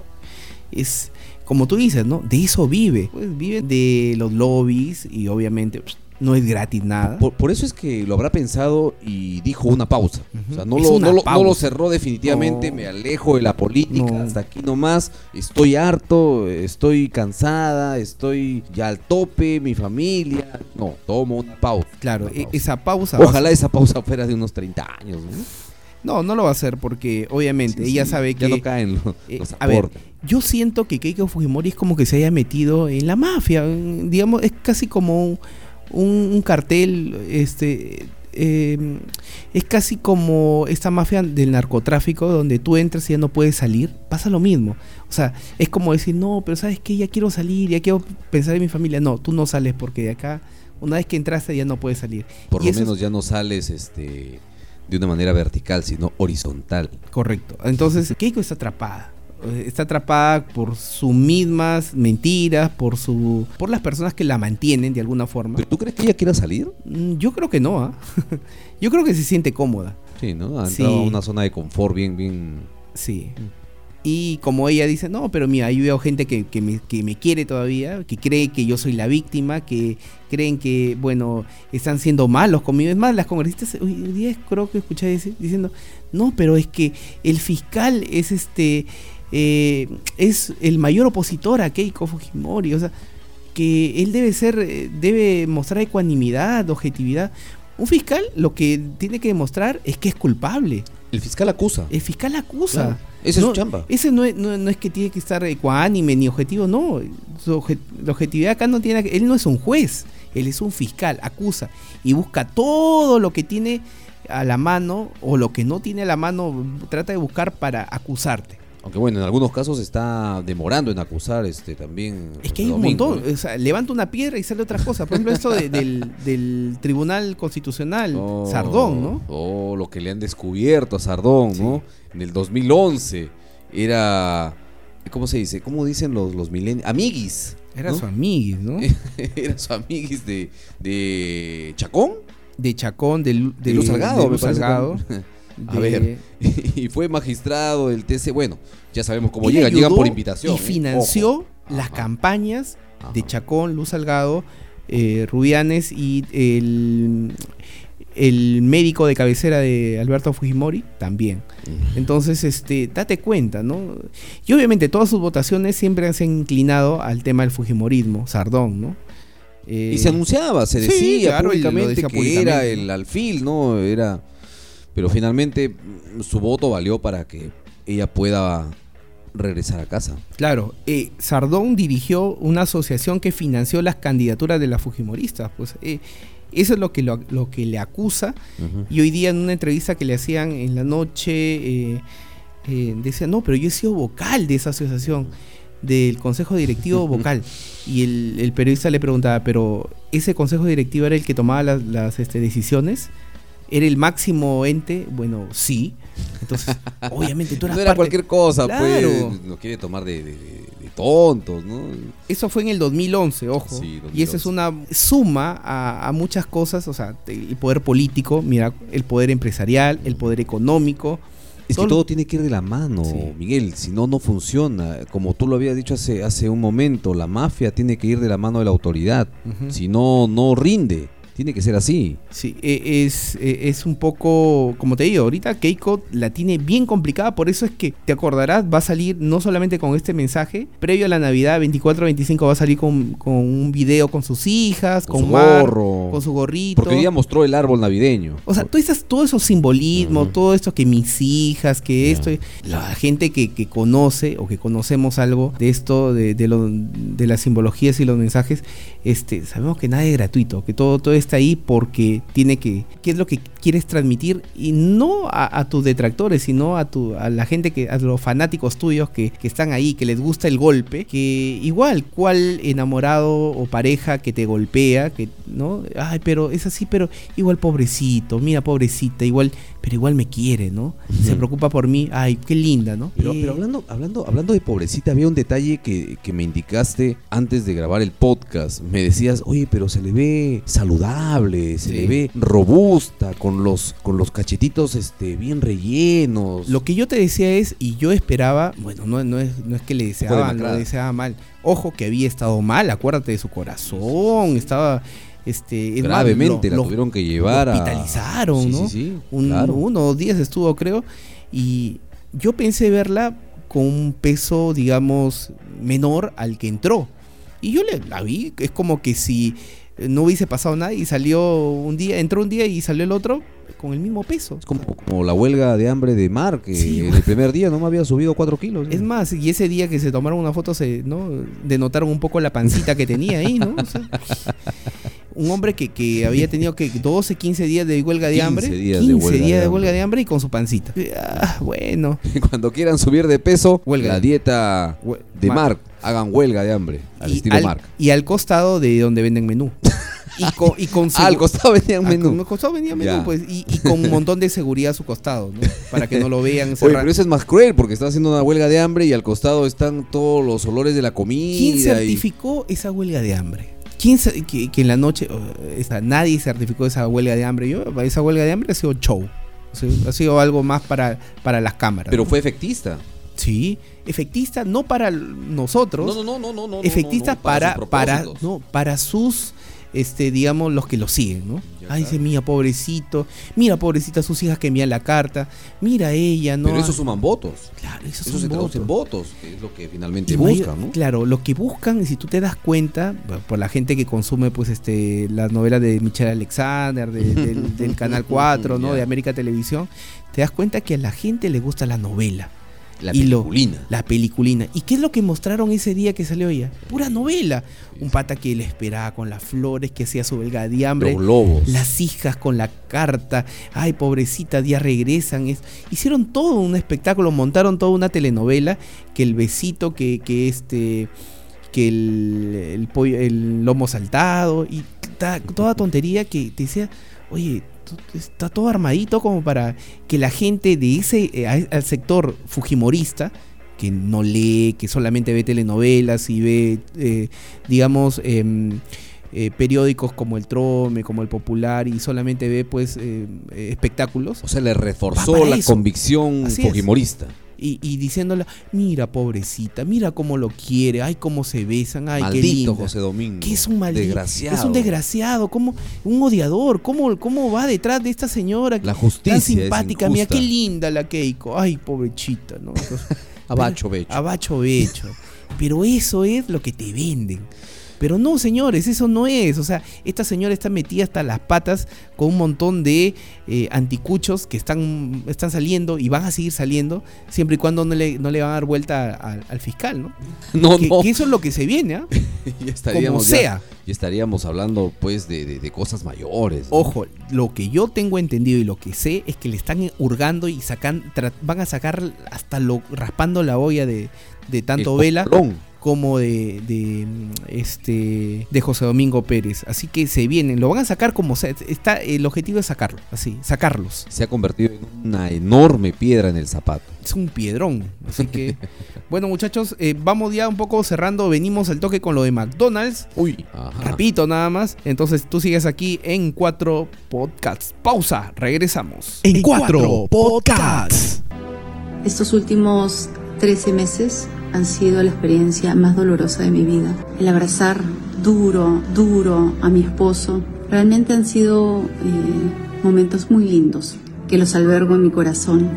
es como tú dices, ¿no? De eso vive. Pues vive de los lobbies y obviamente pues, no es gratis nada. Por, por eso es que lo habrá pensado y dijo una pausa. O sea, no, lo, una no, lo, no lo pausa. cerró definitivamente, No. me alejo de la política, hasta aquí nomás, estoy harto, estoy cansada, estoy ya al tope, mi familia. No, tomo una pausa. Claro, Una e- pausa. esa pausa. Ojalá esa pausa fuera de unos 30 años. ¿no? No, no lo va a hacer porque obviamente Sí, ella sí, sabe ya que... no caen los, eh, los a ver, yo siento que Keiko Fujimori es como que se haya metido en la mafia. en- Digamos, es casi como un, cartel, este... eh, es casi como esta mafia del narcotráfico donde tú entras y ya no puedes salir. Pasa lo mismo. O sea, es como decir, no, pero sabes que ya quiero salir, ya quiero pensar en mi familia. No, tú no sales porque de acá, una vez que entraste ya no puedes salir. Por y lo es- menos ya no sales este de una manera vertical, sino horizontal. Correcto. Entonces, Keiko está atrapada. Está atrapada por sus mismas mentiras, por su, por las personas que la mantienen de alguna forma. ¿Pero tú crees que ella quiera salir? Mm, Yo creo que no, ¿ah? Yo creo que se siente cómoda. Sí, ¿no? Ha Sí. entrado a una zona de confort bien, bien... Sí. Y como ella dice, no, pero mira, yo veo gente que, que me, que me quiere todavía, que cree que yo soy la víctima, que creen que, bueno, están siendo malos conmigo. Es más, las congresistas hoy día creo que escuché diciendo, no, pero es que el fiscal es este, eh, es el mayor opositor a Keiko Fujimori, o sea, que él debe ser, eh, debe mostrar ecuanimidad, objetividad. Un fiscal lo que tiene que demostrar es que es culpable. El fiscal acusa. El fiscal acusa. Claro, esa es su chamba. Ese no es, no, no es que tiene que estar ecuánime ni objetivo, no. Su obje- la objetividad acá no tiene Él no es un juez, él es un fiscal, acusa y busca todo lo que tiene a la mano o lo que no tiene a la mano, trata de buscar para acusarte. Aunque bueno, en algunos casos está demorando en acusar este también. Es que hay un Domingo, montón. ¿eh? O sea, levanta una piedra y sale otra cosa. Por ejemplo, esto de- del, del Tribunal Constitucional, Oh, Sardón, ¿no? Oh, lo que le han descubierto a Sardón, ¿no? En el 2011 era... ¿Cómo se dice? ¿Cómo dicen los, los milenios? Amiguis. Era ¿no? su amiguis, ¿no? era su amiguis de, de Chacón. De Chacón, de, De Luz Salgado, de Luz parece. A ver, y fue magistrado del TC. Bueno, ya sabemos cómo llegan, llegan por invitación. Y ¿eh? financió las Ajá. campañas de. Chacón, Luz Salgado, eh, Rubianes y el, el médico de cabecera de Alberto Fujimori también. Entonces, este, date cuenta, ¿no? Y obviamente todas sus votaciones siempre se han inclinado al tema del Fujimorismo, Sardón, ¿no? Eh, Y se anunciaba, se sí, decía claro, lo públicamente decía que públicamente, era el alfil, ¿no? Era. Pero finalmente mm, su voto valió para que ella pueda regresar a casa. Claro, eh, Sardón dirigió una asociación que financió las candidaturas de las Fujimoristas. Pues eh, eso es lo que, lo, lo que le acusa. Y hoy día en una entrevista que le hacían en la noche, eh, eh, decía, no, pero yo he sido vocal de esa asociación, del consejo directivo vocal. Y el, el periodista le preguntaba, pero ¿ese consejo directivo era el que tomaba las, las, este, decisiones? ¿Era el máximo ente? Bueno, sí. Entonces, obviamente tú eras No era parte- cualquier cosa, Claro. pues. Nos quiere tomar de, de- de- de tontos, ¿no? Eso fue en el 2011, ojo. Sí, Y esa 2011. es una suma a, a muchas cosas, o sea, el poder político, mira, el poder empresarial, el poder económico. Es que Todo- tiene que ir de la mano, Sí. Miguel. Si no, no funciona. Como tú lo habías dicho hace, hace un momento, la mafia tiene que ir de la mano de la autoridad. Si no, no rinde. Tiene que ser así. Sí, e- es, e- es un poco, como te digo, ahorita Keiko la tiene bien complicada, por eso es que te acordarás, va a salir no solamente con este mensaje, previo a la Navidad 24-25 va a salir con, con un video con sus hijas, Con con, su Mar, gorro. con su gorrito. Porque día mostró el árbol navideño. O sea, todo, esas, todo esos simbolismos, todo esto que mis hijas, que Ya. esto, la gente que, que conoce o que conocemos algo de esto, de, de, lo- de las simbologías y los mensajes, este, sabemos que nada es gratuito, que todo, todo es puesta ahí porque tiene que, qué es lo que quieres transmitir y no a, tus detractores, sino a, tu, a la gente que, a los fanáticos tuyos que, que están ahí, que les gusta el golpe, que igual, cual enamorado o pareja que te golpea, que, ¿no? Ay, pero es así, pero igual pobrecito, mira, pobrecita, igual, pero igual me quiere, ¿no? Se preocupa por mí, ay, qué linda, ¿no? Pero, Eh, pero hablando, hablando, hablando de pobrecita, había un detalle que, que me indicaste antes de grabar el podcast. Me decías, oye, pero se le ve saludable, se Sí. le ve robusta, con los, con los cachetitos este, bien rellenos. Lo que yo te decía es, y yo esperaba, bueno, no, no, es, no es que le deseaba, no le deseaba mal. Ojo que había estado mal, acuérdate de su corazón, estaba este Gravemente lo- la lo- tuvieron que llevar lo a... hospitalizaron, Sí, ¿no? sí, sí, Un- claro. Uno o días estuvo, creo, y yo pensé verla con un peso, digamos, menor al que entró. Y yo le, la vi, es como que si no hubiese pasado nada y salió un día, entró un día y salió el otro con el mismo peso. Es como, como la huelga de hambre de Mar, que Sí, en el primer día no me había subido 4 kilos. Es más, y ese día que se tomaron una foto, se, ¿no? Denotaron un poco la pancita que tenía ahí, ¿no? O sea, un hombre que, que había tenido que 12, 15 días de huelga de 15 hambre. días de 15 huelga de días de hambre. huelga de hambre y con su pancita. Ah, bueno. Cuando quieran subir de peso, Huelga. la dieta de Mar- Mark, hagan huelga de hambre, al y, estilo al, Mark. y al costado de donde venden menú. Y con, y con Ah, al costado venía un Ah, menú. al costado venía menú, pues, y, y con un montón de seguridad a su costado, ¿no? Para que no lo vean Oye, pero eso es más cruel porque está haciendo una huelga de hambre y al costado están todos los olores de la comida. ¿Quién y- certificó esa huelga de hambre? ¿Quién que, que en la noche, esa- nadie certificó esa huelga de hambre? Yo, esa huelga de hambre ha sido show. O sea, ha sido algo más para, para las cámaras. Pero ¿no? fue efectista. Sí, efectista no para nosotros, No, no, no, no, no, efectista no, no, para, para, no, para sus, este, digamos, los que lo siguen, ¿no? Ay, dice, mira, pobrecito, mira, pobrecita, sus hijas que envían la carta, mira ella, ¿no? Pero eso suman votos. claro, Eso traduce en votos. votos, que es lo que finalmente buscan, ¿no? Claro, lo que buscan, y si tú te das cuenta, por la gente que consume pues este las novelas de Michelle Alexander, de- del, del Canal 4, ¿no? De América Televisión, te das cuenta que a la gente le gusta la novela. La lo- peliculina. la peliculina. ¿Y qué es lo que mostraron ese día que salió ella? Pura novela. Un pata que le esperaba con las flores, que hacía su huelga de hambre. Los lobos. Las hijas con la carta. Ay, pobrecita, ya regresan. Es- hicieron todo un espectáculo, montaron toda una telenovela. Que el besito, que, que este. Que el, el, pollo- el lomo saltado. Y ta- toda tontería que te decía, oye, está todo armadito como para que la gente de ese eh, al sector fujimorista que no lee, que solamente ve telenovelas y ve, eh, digamos, em, eh, periódicos como el Trome, como el Popular y solamente ve pues eh, espectáculos O sea, le reforzó la eso. convicción Así es. Y, y diciéndole, mira pobrecita, mira cómo lo quiere, ay cómo se besan, ay qué Maldito linda. José Domingo. Que es un maldito. Desgraciado. Es un desgraciado, como un odiador. ¿Cómo, ¿Cómo va detrás de esta señora La justicia tan simpática? Mira qué linda la Keiko. Ay, pobrechita, ¿no? Entonces, Abacho, becho. Abacho becho. Pero eso es lo que te venden. Pero no, señores, eso no es. O sea, esta señora está metida hasta las patas con un montón de eh, anticuchos que están, están saliendo y van a seguir saliendo siempre y cuando no le, no le van a dar vuelta al, al fiscal, ¿no? No, que, no. que eso es lo que se viene, ¿ah? estaríamos como sea. ya estaríamos hablando, pues, de, de- de cosas mayores. ¿no? Ojo, lo que yo tengo entendido y lo que sé es que le están hurgando y sacan, van a sacar hasta lo raspando la olla de, de tanto El Vela cocolón. Como de, de, este de José Domingo Pérez. Así que se vienen, lo van a sacar como sea. Está, el objetivo es sacarlo, así, sacarlos. Se ha convertido en una enorme piedra en el zapato. Es un piedrón. Así que, bueno, muchachos, eh, vamos ya un poco cerrando. Venimos al toque con lo de McDonald's. Uy. Ajá. Rapidito nada más. Entonces tú sigues aquí en cuatro podcasts. Pausa, regresamos. En cuatro podcasts. Estos últimos 13 meses han sido la experiencia más dolorosa de mi vida. El abrazar duro, duro a mi esposo. Realmente han sido eh, momentos muy lindos que los albergo en mi corazón.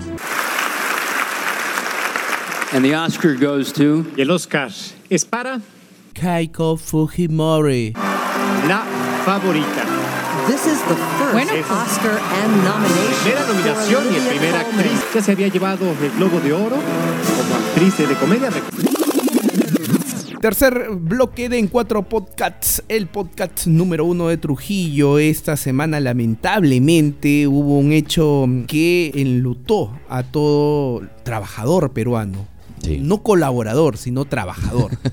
And the Oscar goes to. Y el Oscar es para Keiko Fujimori. la favorita. This is the first Bueno. Oscar and nomination. Primera nominación y primera actriz. Ya se había llevado el Globo de Oro actriz de comedia. Tercer bloque de En Cuatro Podcasts, el podcast número uno de Trujillo. Esta semana, lamentablemente, hubo un hecho que enlutó a todo trabajador peruano. Sí. No colaborador, sino trabajador.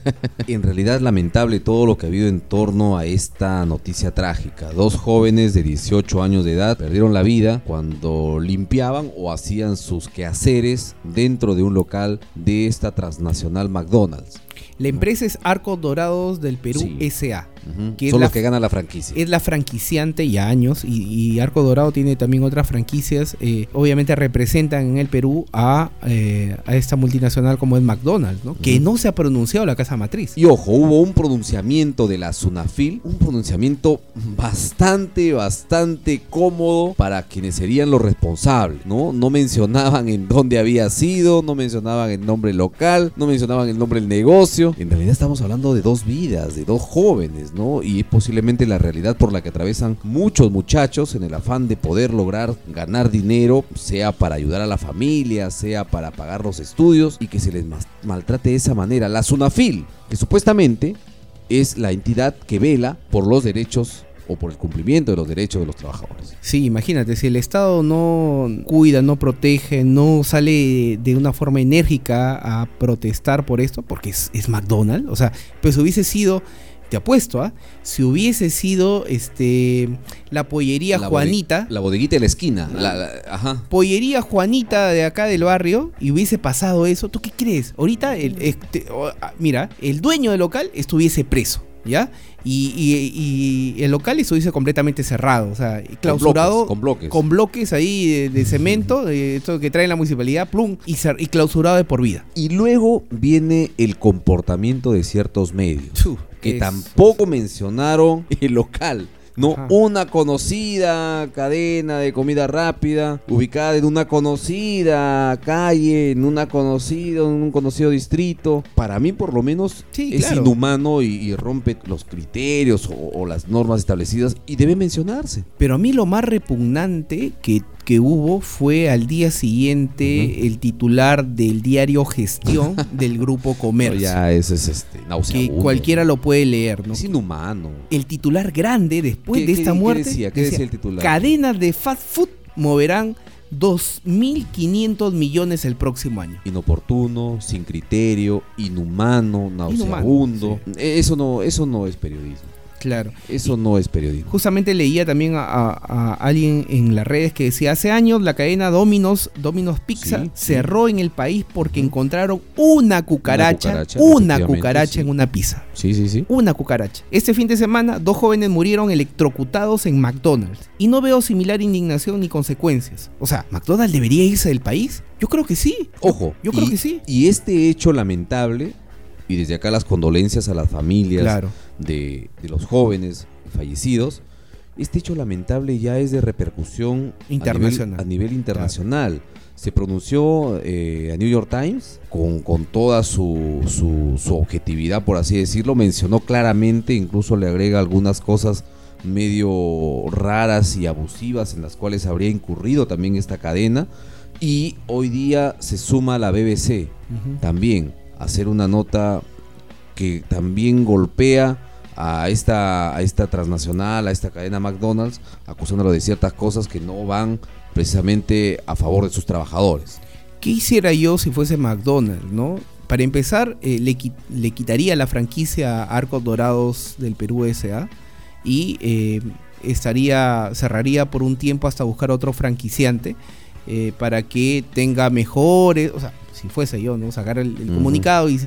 En realidad lamentable todo lo que ha habido en torno a esta noticia trágica. Dos jóvenes de 18 años de edad perdieron la vida cuando limpiaban o hacían sus quehaceres dentro de un local de esta transnacional McDonald's. La empresa es Arcos Dorados del Perú Sí. SA. Que Son la- los que ganan la franquicia. Es la franquiciante ya años y, y Arco Dorado tiene también otras franquicias. eh, obviamente representan en el Perú a, eh, a esta multinacional como es McDonald's, ¿no? Que no se ha pronunciado la casa matriz. Y ojo, hubo un pronunciamiento de la Sunafil, un pronunciamiento bastante, bastante cómodo para quienes serían los responsables, ¿no? No mencionaban en dónde había sido, no mencionaban el nombre local, no mencionaban el nombre del negocio. En realidad estamos hablando de dos vidas, de dos jóvenes, ¿no? Y posiblemente la realidad por la que atravesan muchos muchachos en el afán de poder lograr ganar dinero, sea para ayudar a la familia, sea para pagar los estudios y que se les maltrate de esa manera. La Sunafil, que supuestamente es la entidad que vela por los derechos o por el cumplimiento de los derechos de los trabajadores. Sí, imagínate, si el Estado no cuida, no protege, no sale de una forma enérgica a protestar por esto, porque es, es McDonald's, o sea, pues hubiese sido, te apuesto, ¿ah? Si hubiese sido este la pollería La Juanita, La bodeguita de la esquina. la- la- ajá. pollería Juanita de acá del barrio y hubiese pasado eso, ¿tú qué crees? Ahorita, el, este, ah, mira, el dueño del local estuviese preso, ¿ya? Y, y- y el local estuviese completamente cerrado, o sea, clausurado. Con bloques. con bloques ahí de, de cemento, de esto que trae la municipalidad, plum, y, y clausurado de por vida. Y luego viene el comportamiento de ciertos medios. Que tampoco mencionaron el local. No, Ajá. una conocida cadena de comida rápida, ubicada en una conocida calle, en una conocida, en un conocido distrito. Para mí, por lo menos, Sí, es claro. inhumano y, y rompe los criterios o, o las normas establecidas y debe mencionarse. Pero a mí lo más repugnante que, que hubo fue al día siguiente el titular del diario Gestión del Grupo Comercio. Ya ese es este, que cualquiera lo puede leer, ¿no? Es inhumano. El titular grande después ¿Qué- de qué- esta qué muerte decía? ¿Qué decía el titular? Cadenas de fast food moverán 2.500 millones el próximo año. inoportuno, sin criterio, inhumano, nauseabundo. Eso no, eso no es periodismo. Claro. Eso no es periodismo. Justamente leía también a, a- a alguien en las redes que decía, hace años la cadena Domino's, Domino's Pizza, Sí, sí. cerró en el país porque encontraron una cucaracha, cucaracha, una cucaracha sí. en una pizza. Sí, sí, sí. Una cucaracha. Este fin de semana, dos jóvenes murieron electrocutados en McDonald's. Y no veo similar indignación ni consecuencias. O sea, ¿McDonald's debería irse del país? Yo creo que sí. Ojo. Yo creo y- que sí. Y este hecho lamentable, y desde acá las condolencias a las familias Claro. De, de los jóvenes fallecidos, este hecho lamentable ya es de repercusión a nivel- Internacional. A nivel, internacional. Se pronunció eh, a New York Times con, con toda su, su, su objetividad, por así decirlo. Mencionó claramente, incluso le agrega algunas cosas medio raras y abusivas en las cuales habría incurrido también esta cadena. Y hoy día se suma la BBC también a hacer una nota que también golpea a esta, a esta transnacional, a esta cadena McDonald's, acusándolo de ciertas cosas que no van precisamente a favor de sus trabajadores. ¿Qué hiciera yo si fuese McDonald's, no? Para empezar, eh, le, le quitaría la franquicia a Arcos Dorados del Perú S.A. y eh, estaría cerraría por un tiempo hasta buscar otro franquiciante eh, para que tenga mejores, o sea, si fuese yo, ¿no? Sacar el, el comunicado y,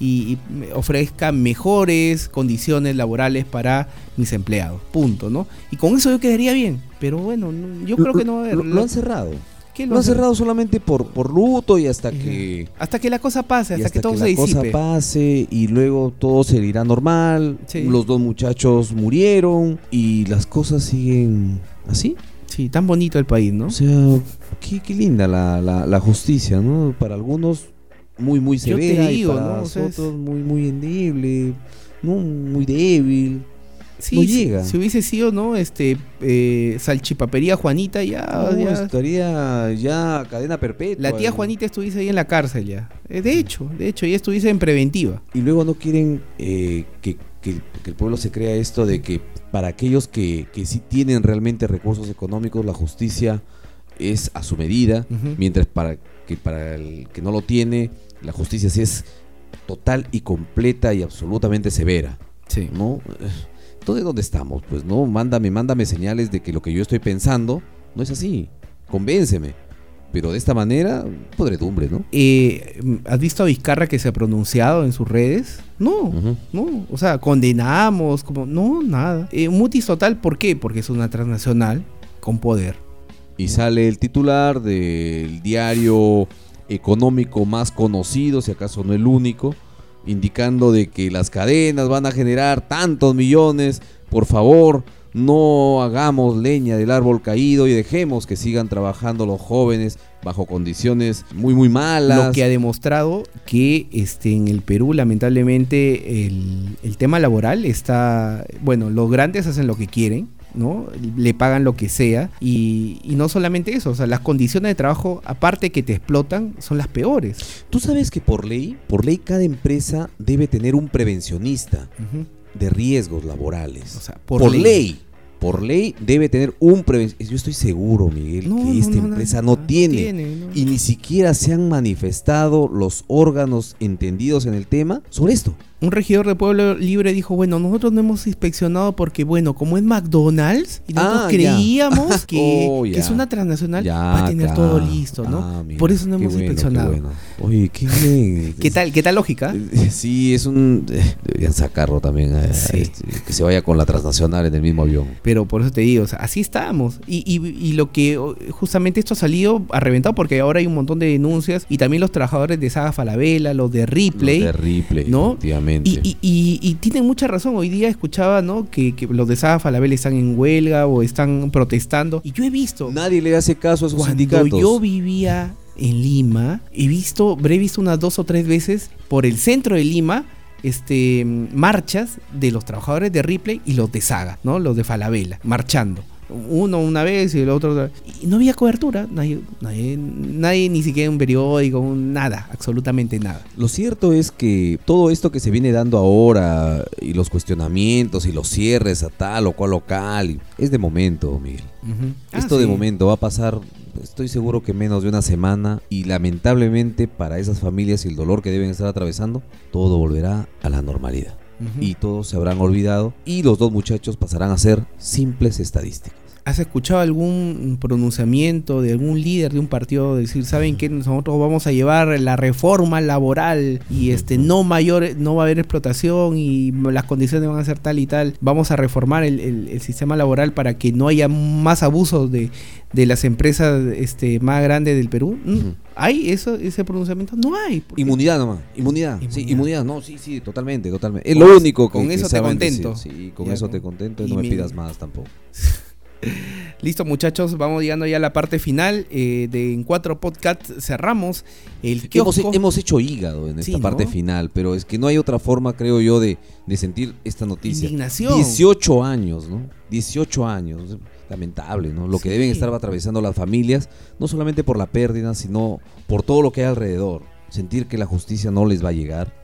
y- ofrezca mejores condiciones laborales para mis empleados, punto, ¿no? Y con eso yo quedaría bien, pero bueno, no- yo creo que no va a haber. Lo, lo han cerrado. ¿Qué Lo han cerrado solamente por, por luto y hasta que... Hasta que la cosa pase, hasta, que todo la se cosa disipe. pase y luego todo se irá normal. Sí. Los dos muchachos murieron y las cosas siguen así. Sí, tan bonito el país, ¿no? O sea, qué, qué linda la, la- la justicia, ¿no? Para algunos muy, muy Yo te severa digo, y para ¿no? O sea, es- nosotros muy, muy endeble, ¿no? Muy débil. Sí, no si- llega. Si, hubiese sido, ¿no? Este, eh, salchipapería Juanita, ya. No, ya- estaría ya cadena perpetua. la tía Juanita estuviese ahí en la cárcel ya. Eh, De hecho, de hecho, ya estuviese en preventiva. Y luego no quieren eh, que, que- que el pueblo se crea esto de que para aquellos que, que sí tienen realmente recursos económicos, la justicia es a su medida, mientras para que para el que no lo tiene, la justicia sí es total y completa y absolutamente severa. Sí. ¿no? Entonces, ¿dónde estamos? Pues no, mándame, mándame señales de que lo que yo estoy pensando no es así. Convénceme. Pero de esta manera, podredumbre, ¿no? Eh, ¿Has visto a Vizcarra que se ha pronunciado en sus redes? No, no. O sea, condenamos, como. No, nada. Eh, mutis total, ¿por qué? Porque es una transnacional con poder. Y sale el titular del diario económico más conocido, si acaso no el único, indicando de que las cadenas van a generar tantos millones. Por favor, no hagamos leña del árbol caído y dejemos que sigan trabajando los jóvenes bajo condiciones muy muy malas. Lo que ha demostrado que este, en el Perú, lamentablemente, el, el tema laboral está. Bueno, los grandes hacen lo que quieren. ¿No? Le pagan lo que sea y, y no solamente eso, o sea, las condiciones de trabajo, aparte que te explotan, son las peores. Tú sabes que por ley, por ley cada empresa debe tener un prevencionista de riesgos laborales. O sea, por, por ley. ley. Por ley debe tener un prevencionista. Yo estoy seguro, Miguel, No, que esta no, no, empresa no, tiene. Y ni siquiera se han manifestado los órganos entendidos en el tema sobre esto. Un regidor de Pueblo Libre dijo, bueno, nosotros no hemos inspeccionado porque, bueno, como es McDonald's, y nosotros Ah, creíamos que, Oh, que es una transnacional, va a tener todo listo, ¿no? Ah, mira, Por eso no hemos bueno, qué inspeccionado. bueno. Oye, qué bien. ¿Qué tal, qué tal lógica? Eh, Sí, es un. eh, Deberían sacarlo también. eh, Sí. este, que se vaya con la transnacional en el mismo avión. Pero por eso te digo, o sea, así estamos. Y, y- y lo que justamente esto ha salido a reventado porque ahora hay un montón de denuncias y también los trabajadores de Saga Falabella, los de Ripley. Los de Ripley, ¿no? efectivamente. Y, y- y- y tienen mucha razón. Hoy día escuchaba, ¿no? Que, que los de Saga Falabella están en huelga o están protestando. Y yo he visto. Nadie le hace caso a sus Cuando sindicatos. yo vivía en Lima, he visto, habré visto unas dos o tres veces por el centro de Lima, este, marchas de los trabajadores de Ripley y los de Saga, ¿no? Los de Falabella, marchando. Uno una vez y el otro otra. Y no había cobertura, nadie, nadie, nadie ni siquiera un periódico, un- nada, absolutamente nada. Lo cierto es que todo esto que se viene dando ahora y los cuestionamientos y los cierres a tal o cual local es de momento, Miguel. Ah, Esto de momento va a pasar, estoy seguro que menos de una semana y lamentablemente para esas familias y el dolor que deben estar atravesando, todo volverá a la normalidad. Y todos se habrán olvidado y los dos muchachos pasarán a ser simples estadísticas. ¿Has escuchado algún pronunciamiento de algún líder de un partido decir, saben que nosotros vamos a llevar la reforma laboral y este no mayor, no va a haber explotación y las condiciones van a ser tal y tal, vamos a reformar el, el- el sistema laboral para que no haya más abusos de, de las empresas este, más grandes del Perú? ¿Mm? ¿Hay eso, ese pronunciamiento? No hay. Inmunidad nomás, inmunidad. Sí, Inmunidad. inmunidad, no, sí, sí, totalmente, totalmente. Es Con lo único que con que eso te contento. Sí, con Ya, eso te contento y no me pidas más tampoco. Listo muchachos, vamos llegando ya a la parte final eh, de En Cuatro Podcast. Cerramos el Hemos, hemos hecho hígado en esta Sí, parte ¿no? final, pero es que no hay otra forma, creo yo, de, de sentir esta noticia. Indignación. 18 años, ¿no? 18 años. Lamentable, ¿no? Lo que deben estar atravesando las familias, no solamente por la pérdida, sino por todo lo que hay alrededor. Sentir que la justicia no les va a llegar.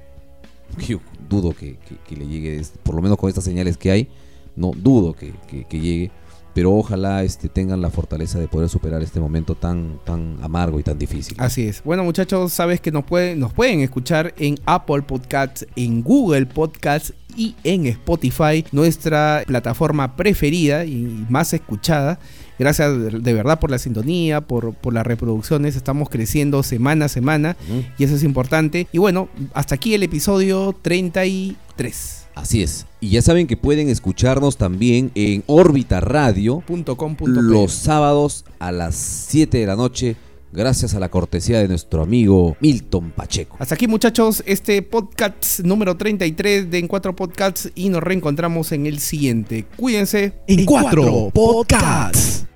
Yo dudo que, que- que le llegue, por lo menos con estas señales que hay, no dudo que llegue. Pero ojalá este, tengan la fortaleza de poder superar este momento tan, tan amargo y tan difícil. Así es. Bueno, muchachos, sabes que nos pueden, nos pueden escuchar en Apple Podcasts, en Google Podcasts y en Spotify, nuestra plataforma preferida y más escuchada. Gracias de verdad por la sintonía, por, por las reproducciones. Estamos creciendo semana a semana y eso es importante. Y bueno, hasta aquí el episodio 33. Así es. Y ya saben que pueden escucharnos también en órbita radio Punto com punto los sábados a las 7 de la noche, gracias a la cortesía de nuestro amigo Milton Pacheco. Hasta aquí muchachos, este podcast número 33 de En Cuatro Podcasts y nos reencontramos en el siguiente. Cuídense. En cuatro podcasts.